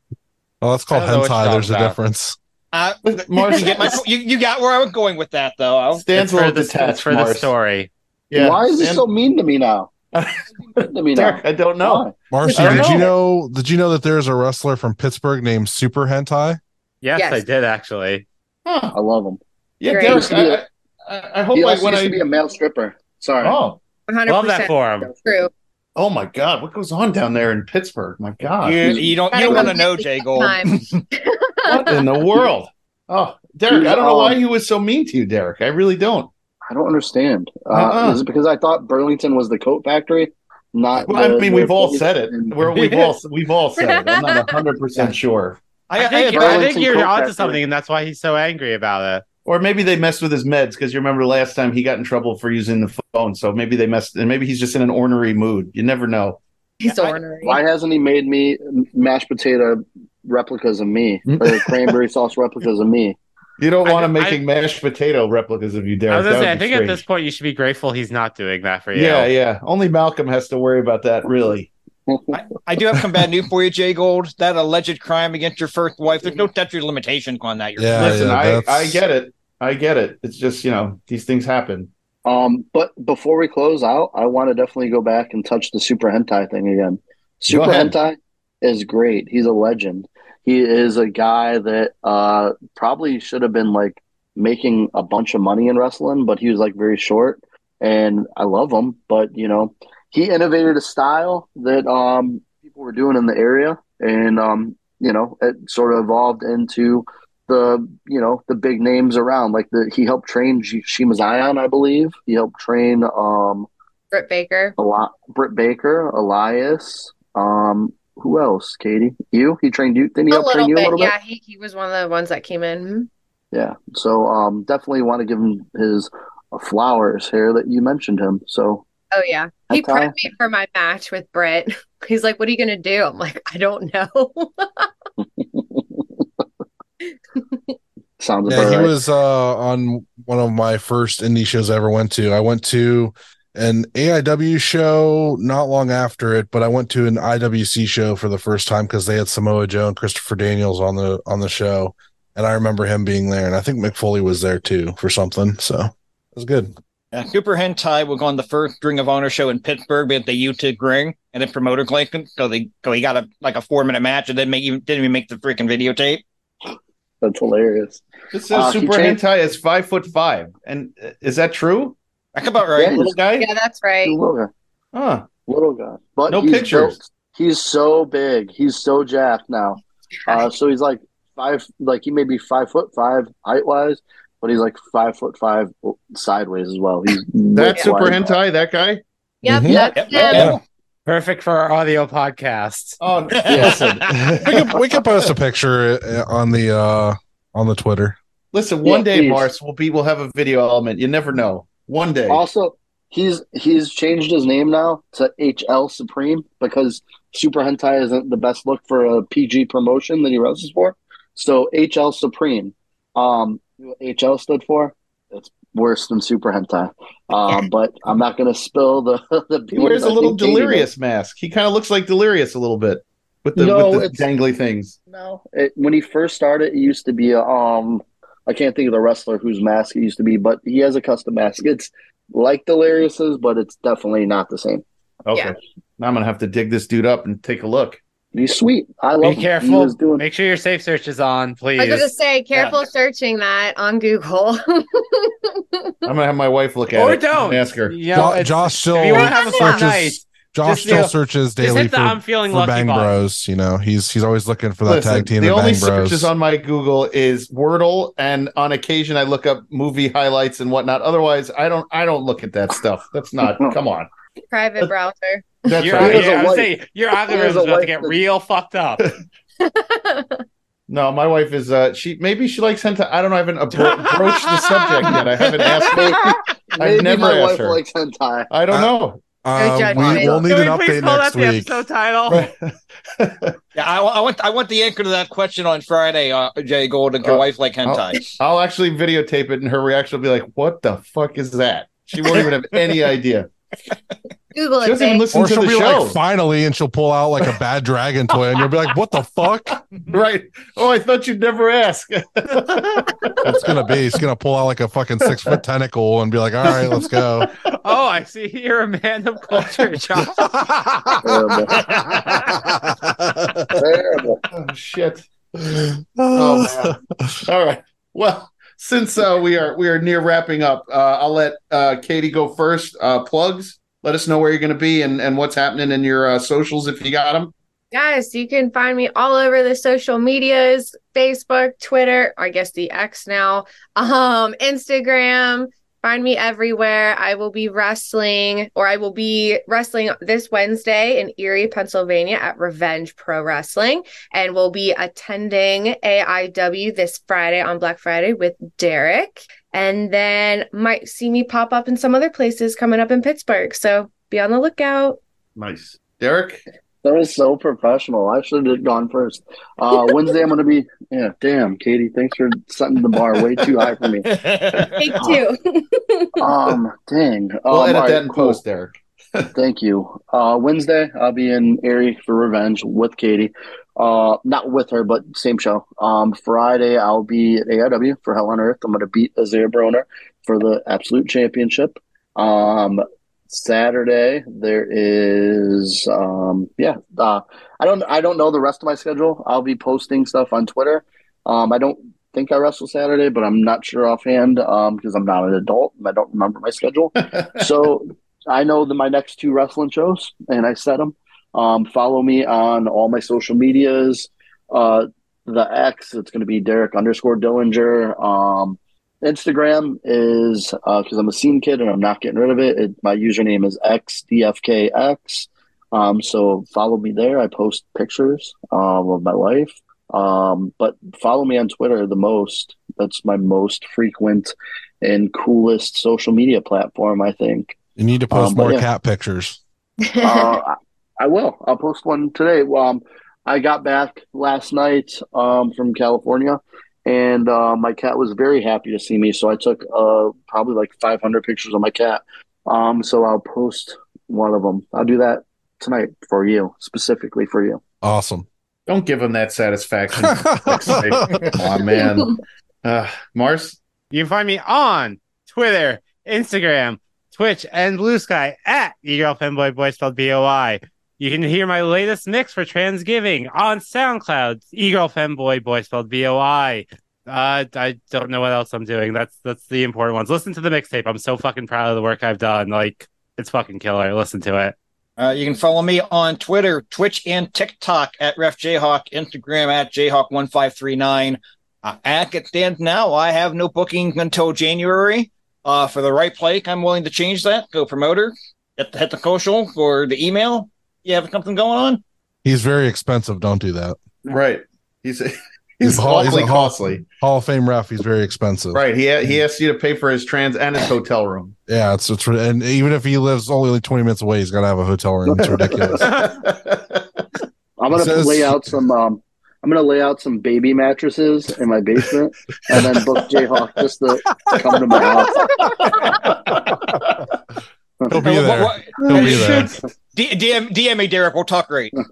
Oh, that's called
I don't know what
hentai.
you're
There's a difference.
Uh,
Mars-
you, get my, you, you got where I was going with that, though. I'll-
Stan's
It's for the,
detached.
it's for the story.
Yeah.
Why is he so mean to me now? Mean to me now?
Derek, I don't know.
Marcy,
don't
did you
know.
know? Did you know that there's a wrestler from Pittsburgh named Super Hentai?
Yes,
Yes.
I did actually.
Huh.
I love him.
Yeah,
Great.
Derek.
Used to be
I, I, I hope
He
like when
used
I
to be a male stripper. Sorry.
oh
100%
Love that for him.
true.
oh my god, what goes on down there in Pittsburgh? My God,
you, you don't, you don't want to know, Jay Gold. [laughs]
What in the world? Oh, Derek, I don't know why he was so mean to you, Derek. I really don't.
I don't understand. Uh,
Uh-uh.
Is it because I thought Burlington was the coat factory? Not.
Well, I mean, we've all
place
said it. We're, [laughs] we've all we've all said it. I'm not [laughs] hundred percent sure.
I,
I,
think,
had
I think you're onto
Factory.
something, and that's why he's so angry about it.
Or maybe they messed with his meds because you remember last time he got in trouble for using the phone. So maybe they messed, and maybe he's just in an ornery mood. You never know.
He's
I-
ornery.
Why hasn't he made me mashed potato replicas of me or [laughs] cranberry sauce replicas of me?
You don't
I-
want him
I-
making mashed potato replicas of you, Derek.
I was gonna say, I
would be
think at this point you should be grateful he's not doing that for you.
Yeah, yeah. Only Malcolm has to worry about that, really.
I, I do have some bad news for you, Jay Gold. That alleged crime against your first wife, there's no statute of limitation on that. You're
Yeah,
Listen,
yeah,
I, I get it. I get it. It's just, you know, these things happen.
Um, but before we close out, I want to definitely go back and touch the Super Hentai thing again. Super
ahead.
Hentai is great. He's a legend. He is a guy that uh probably should have been like making a bunch of money in wrestling, but he was like very short. And I love him, but you know, he innovated a style that um people were doing in the area, and um you know it sort of evolved into the you know the big names around. Like the he helped train G- Shima Xion, I believe. He helped train um
Britt Baker.
a lot Britt Baker, Elias. Um, who else? Katie, you? He trained you? Didn't he
A
help train
little
you a
bit.
little bit?
Yeah, he, he was one of the ones that came in.
Yeah. So um, definitely want to give him his uh, flowers here that you mentioned him. So
Oh yeah. He
Okay.
prepped me for my match with Britt. [laughs] He's like, What are you gonna do? I'm like, I don't know. [laughs]
sounds
Yeah, he
right.
was uh, on one of my first indie shows I ever went to. I went to an AIW show not long after it, but I went to an IWC show for the first time because they had Samoa Joe and Christopher Daniels on the on the show, and I remember him being there, and I think Mick Foley was there too for something. So it was good.
Uh, Super Hentai will go on the first Ring of Honor show in Pittsburgh at the U-Tig ring, and then promoter Clayton. So they so he got a like a four minute match, and then make even didn't even make the freaking videotape.
That's hilarious.
It says
Uh,
Super
changed-
Hentai is five foot five. And uh, is that true?
That's about
Yeah,
right.
he's
Little guy?
yeah, that's right.
little guy.
Huh.
Little guy. But
No
he's
pictures.
built- He's so big. He's so jacked now. Uh, so he's like five, like he may be five foot five height wise, but he's like five foot five sideways as well. He's
That's Super
wide.
Hentai, that guy?
Yep,
Mhm.
that's
Yep,
him.
yep, yep.
Perfect for our audio podcast.
Oh, [laughs] listen. [laughs]
We could we could post a picture uh, on the uh on the Twitter.
listen, one
Yeah,
day,
please.
Mars, we'll be we'll have a video element. You never know. One day.
Also, he's he's changed his name now to HL Supreme because Super Hentai isn't the best look for a PG promotion that he wrestles for. So HL Supreme, um, what HL stood for. It's worse than Super Hentai. Um, [laughs] but I'm not going to spill the [laughs] the.
He wears a little
think Katie
delirious mask. He kind of looks like delirious a little bit with the,
No,
with the dangly things.
No, it, when he first started, it used to be a um. I can't think of the wrestler whose mask it used to be, but he has a custom mask. It's like Delirious's, but it's definitely not the same.
Okay.
Yeah.
Now I'm gonna have to dig this dude up and take a look.
He's sweet. I love
Be
him. He
careful.
was doing
Make sure your safe search is on, please.
I was gonna say, careful searching that on Google.
I'm gonna have my wife look at
Or
it Or
don't.
and ask her.
You know,
Jo- Josh still
if you want to have a fun
searches.
night,
Josh
Just,
still
know,
searches daily
the
for,
I'm feeling
for Bang
button.
Bros. You know, he's he's always looking for that
Listen,
tag team.
the only
Bang Bros.
searches on my Google is Wordle, and on occasion I look up movie highlights and whatnot. Otherwise, I don't. I don't look at that stuff. That's not. [laughs] come on.
Private browser.
That's
Your,
right.
He
yeah, I was your algorithm is about to get real fucked up. [laughs] [laughs]
No, my wife is. Uh, she maybe she likes hentai. I don't know. I haven't appro- broached the subject yet. I haven't asked her.
Maybe
I've never
my
asked
wife
her.
likes hentai.
I don't
Uh,
know.
Um,
judgment.
we, we'll need
Can
an
we please
update
call
next
that the
week.
episode title? [laughs]
Yeah, I, I want I want the answer to that question on Friday. Uh, Jay Gold and your
Uh,
wife like hentai.
I'll actually videotape it, and her reaction will be like, "What the fuck is that?" She won't [laughs] even have any idea. [laughs]
Google
She doesn't even listen
Or
to
she'll
the
be
show.
like, finally, and she'll pull out like a bad dragon toy, and you'll be like, "What the fuck?" [laughs]
right? Oh, I thought you'd never ask. [laughs]
That's gonna be. He's gonna pull out like a fucking six foot tentacle and be like, "All right, let's go."
Oh, I see. You're a man of culture, Josh.
Terrible. Terrible.
oh shit. Oh man. All right. Well, since uh, we are we are near wrapping up, uh, I'll let uh, Katie go first. Uh, plugs. Let us know where you're going to be and, and what's happening in your uh, socials if you got them.
Guys, you can find me all over the social medias, Facebook, Twitter, I guess the X now, um, Instagram. Find me everywhere. I will be wrestling, or I will be wrestling this Wednesday in Erie, Pennsylvania at Revenge Pro Wrestling. And we'll be attending AIW this Friday on Black Friday with Derek. And then might see me pop up in some other places coming up in Pittsburgh. So be on the lookout.
Nice, Derek.
That was so professional. I should have gone first. Uh, [laughs] Wednesday, I'm going to be. Yeah, damn, Katie. Thanks for setting the bar way too high for me. [laughs]
Take two. [laughs]
Um, dang. Um,
We'll
all
edit
right,
that in
cool.
post, Derek.
Thank you. Uh, Wednesday, I'll be in Erie for Revenge with Katie. Uh, not with her, but same show. Um, Friday, I'll be at AIW for Hell on Earth. I'm going to beat Isaiah Broner for the Absolute Championship. Um, Saturday, there is, um, yeah. Uh, I don't, I don't know the rest of my schedule. I'll be posting stuff on Twitter. Um, I don't think I wrestle Saturday, but I'm not sure offhand um, because I'm not an adult and I don't remember my schedule. [laughs] so I know that my next two wrestling shows, and I set them. Um, follow me on all my social medias. Uh, the X, it's going to be Derek underscore Dillinger. Instagram is because I'm a scene kid and I'm not getting rid of it. it my username is xdfkx. Um, so follow me there. I post pictures um, of my life. Um, but follow me on Twitter the most. That's my most frequent and coolest social media platform, I think.
You need to post
Um,
more
yeah.
cat pictures. [laughs]
uh, I- I will. I'll post one today. Um, I got back last night um, from California, and uh, my cat was very happy to see me. So I took uh, probably like 500 pictures of my cat. Um, so I'll post one of them. I'll do that tonight for you, specifically for you.
Awesome.
Don't give him that satisfaction. [laughs] oh man, [laughs] uh, Mars.
You can find me on Twitter, Instagram, Twitch, and Blue Sky at eGirl Femboy Boy spelled B-O-I. You can hear my latest mix for Transgiving on SoundCloud, eGirl Femboy Boy spelled B-O-I. Uh, I don't know what else I'm doing. That's that's the important ones. Listen to the mixtape. I'm so fucking proud of the work I've done. Like it's fucking killer. Listen to it.
Uh, you can follow me on Twitter, Twitch, and TikTok at RefJayhawk, Instagram at Jayhawk1539. Uh, as it stands now, I have no booking until January. Uh, for the right play, I'm willing to change that. Go promoter, hit the, hit the social for the email. You have something going on?
He's very expensive. Don't do that.
Right. He's [laughs] he's
Hall-
awfully
a Hall-
costly.
Hall of Fame ref. He's very expensive.
Right. He he asks you to pay for his trans and his hotel room.
Yeah, it's it's and even if he lives only like twenty minutes away, he's got to have a hotel room. It's ridiculous. [laughs]
I'm gonna
Says-
lay out some. Um, I'm gonna lay out some baby mattresses in my basement, and then book Jayhawk just to come to my house. [laughs]
He'll be there.
what-
He'll be there.
D- DM, DM me, Derek. We'll talk great. [laughs]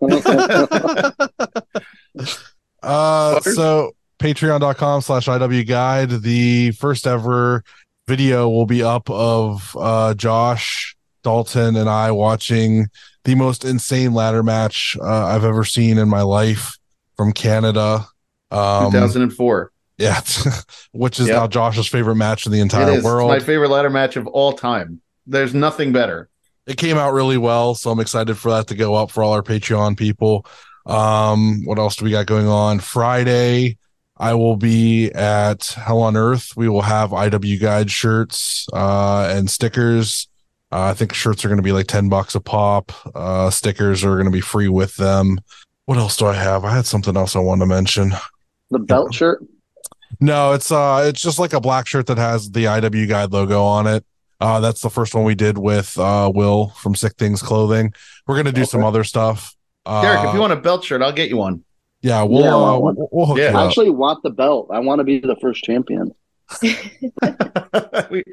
Uh, so patreon.com slash IW guide, the first ever video will be up of uh, Josh Dalton and I watching the most insane ladder match uh, I've ever seen in my life from Canada. Um,
2004.
yeah, [laughs] which is
Yep.
now Josh's favorite match in the entire
is
world.
my favorite ladder match of all time. There's nothing better.
it came out really well so i'm excited for that to go up for all our patreon people. Um what else do we got going on? Friday i will be at hell on earth. We will have iw guide shirts uh and stickers. Uh, i think shirts are going to be like 10 bucks a pop. Uh stickers are going to be free with them. What else do i have? I had something else i wanted to mention.
The belt shirt.
no, it's uh it's just like a black shirt that has the IW Guide logo on it. Uh that's the first one we did with uh Will from Sick Things Clothing. We're gonna do some other stuff. Uh
Derek, if you want a belt shirt, I'll get you one.
yeah, we'll
Yeah, I
uh, we'll, we'll hook
Yeah.
you
I actually want the belt. I want to be the first champion. [laughs] [laughs]
We-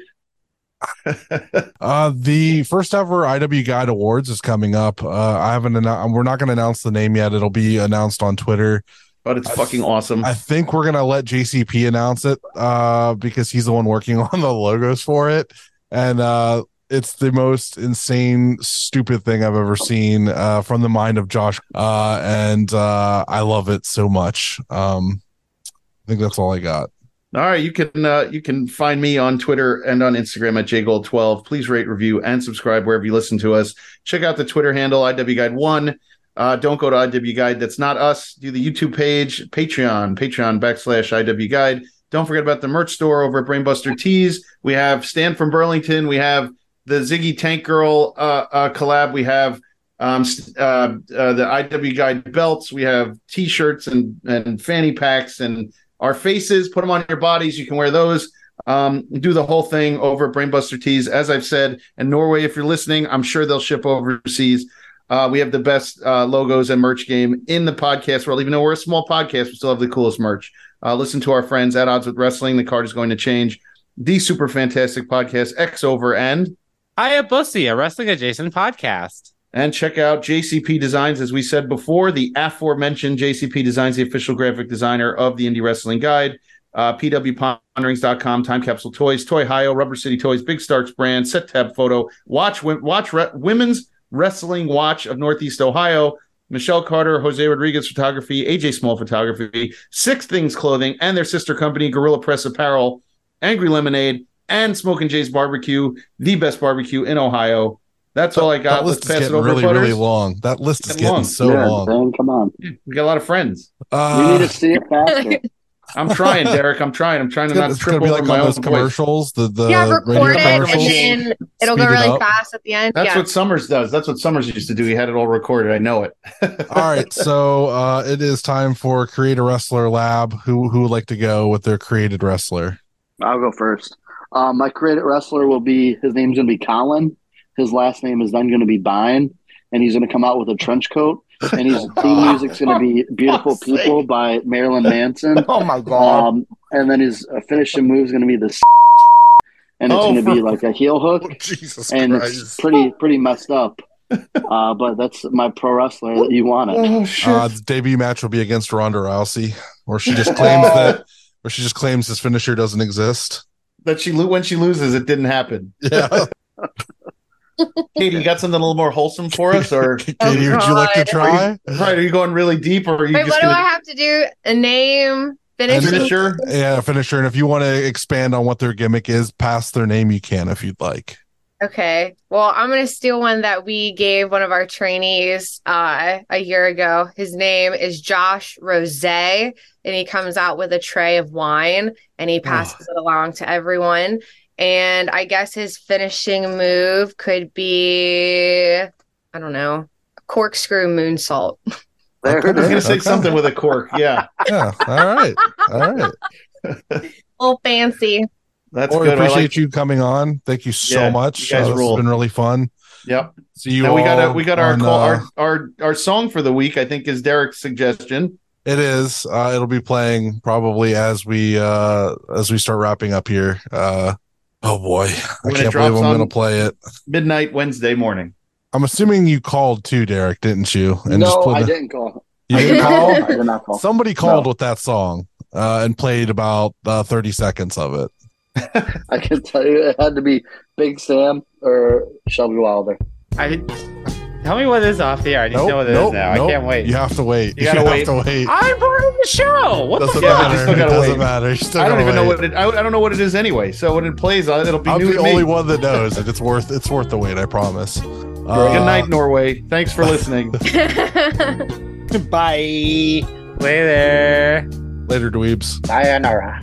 Uh the first ever IW Guide Awards is coming up. Uh I haven't annou- we're not gonna announce the name yet. It'll be announced on Twitter.
but it's fucking awesome.
I think we're gonna let JCP announce it uh because he's the one working [laughs] on the logos for it. And uh it's the most insane, stupid thing I've ever seen uh from the mind of Josh. Uh and uh I love it so much. Um I think that's all I got.
All right, you can uh, you can find me on Twitter and on Instagram at jgold12. Please rate, review, and subscribe wherever you listen to us. Check out the Twitter handle IW Guide One. Uh, don't go to IW Guide. That's not us. Do the YouTube page, Patreon, Patreon backslash IW Guide. Don't forget about the merch store over at Brainbuster Tees. We have Stan from Burlington. We have the Ziggy Tank Girl uh, uh, collab. We have um, uh, uh, the IW Guide belts. We have T-shirts and and fanny packs and our faces. Put them on your bodies. You can wear those. Um, do the whole thing over at Brainbuster Tees. As I've said, in Norway, if you're listening, I'm sure they'll ship overseas. Uh, we have the best uh, logos and merch game in the podcast world. Even though we're a small podcast, we still have the coolest merch. Uh, listen to our friends at Odds with Wrestling. The card is going to change. The super fantastic podcast X over and
Hayabusa, a wrestling adjacent podcast.
and check out JCP Designs. As we said before, the aforementioned JCP Designs, the official graphic designer of the Indie Wrestling Guide. Uh, PWPonderings.com, Time Capsule Toys, Toy Hio, Rubber City Toys, Big Starks brand, Set Tab Photo, Watch Watch Re- Women's Wrestling Watch of Northeast Ohio, Michelle Carter, Jose Rodriguez Photography, AJ Small Photography, Six Things Clothing, and their sister company, Gorilla Press Apparel, Angry Lemonade, and Smoking Jay's Barbecue, the best barbecue in Ohio. That's all I got.
that
Let's
list is
pass
getting really,
Butters.
really long. That list is
Getting
getting
long.
so
yeah,
long.
man, come on.
We got a lot of friends.
we
Uh,
need to see it faster. [laughs]
I'm trying, Derek. I'm trying. I'm trying to not
it's gonna
trip
be
over
like
my
on
own
those
voice.
commercials, the the
yeah,
radio
record it and then it'll
Speed
go really
up.
fast at the end.
That's
yeah.
what Summers does. That's what Summers used to do. He had it all recorded. I know it. [laughs]
All right, so uh, it is time for Create a Wrestler Lab. Who who would like to go with their created wrestler?
I'll go first. Um, my created wrestler will be his name's going to be Colin. His last name is then going to be Bine, and he's going to come out with a trench coat. And his [laughs] theme music's going to be "Beautiful
fuck's sake.
People" by Marilyn Manson. [laughs]
Oh my god.
Um, and then his uh, finishing move is going to be the, and it's
Oh,
going to be like a heel hook, [laughs]
Jesus
and it's pretty pretty messed up. Uh, but that's my pro wrestler that you wanted.
Oh shit!
Uh, the debut match will be against Ronda Rousey, where she just claims that, where she just claims his finisher doesn't exist.
that she when she loses, it didn't happen.
Yeah,
Katie, you got something a little more wholesome for us, or [laughs]
Katie, would you like to
God.
try?
right? Are you going really deep, or are you
Wait,
just
what do
gonna
I have to do? A name, finish.
And
finisher?
Yeah, finisher. And if you want to expand on what their gimmick is, pass their name, you can if you'd like.
Okay. Well, I'm going to steal one that we gave one of our trainees uh, a year ago. His name is Josh Rose, and he comes out with a tray of wine and he passes it along to everyone. And I guess his finishing move could be, I don't know, corkscrew moonsault. [laughs]
There
Okay.
I was going to say
Okay.
something with a cork. Yeah, [laughs]
Yeah. All right. All right.
Oh, fancy.
that's
Well, we
good. I
appreciate
like.
you coming on. Thank you so
Yeah,
much.
you guys
Uh, this
rule.
has been really fun.
Yep.
See you
And we got a, we got our
on,
call,
uh,
our our our song for the week. I think is Derek's suggestion.
It is. Uh, it'll be playing probably as we uh as we start wrapping up here. Uh oh boy. I
When it
can't believe
drops
I'm gonna play it.
Midnight Wednesday morning.
I'm assuming you called too, Derek, didn't you?
no,
put
I
the-
didn't call.
You
I did not
call?
I did not call.
Somebody called
No.
with that song uh and played about uh 30 seconds of it. [laughs]
I can tell you it had to be Big Sam or Shelby Wilder.
I tell me what is off the air. I need to know what it is
nope,
now.
nope.
I can't wait.
You have to wait.
You gotta
have
wait.
to wait.
I'm part of the show. What
Doesn't
the
Yeah,
fuck?
but you
matter.
still
It
gotta
doesn't
wait.
matter. You still
I don't
gotta
even know what it. I, I don't know what it is anyway. So when it plays, it'll be
I'm
new
the
to me.
only one that knows, and it's worth it's worth the wait. I promise.
Good
Uh,
night, Norway. Thanks for listening. [laughs] [laughs]
Bye.
Later.
Later, dweebs.
Sayonara.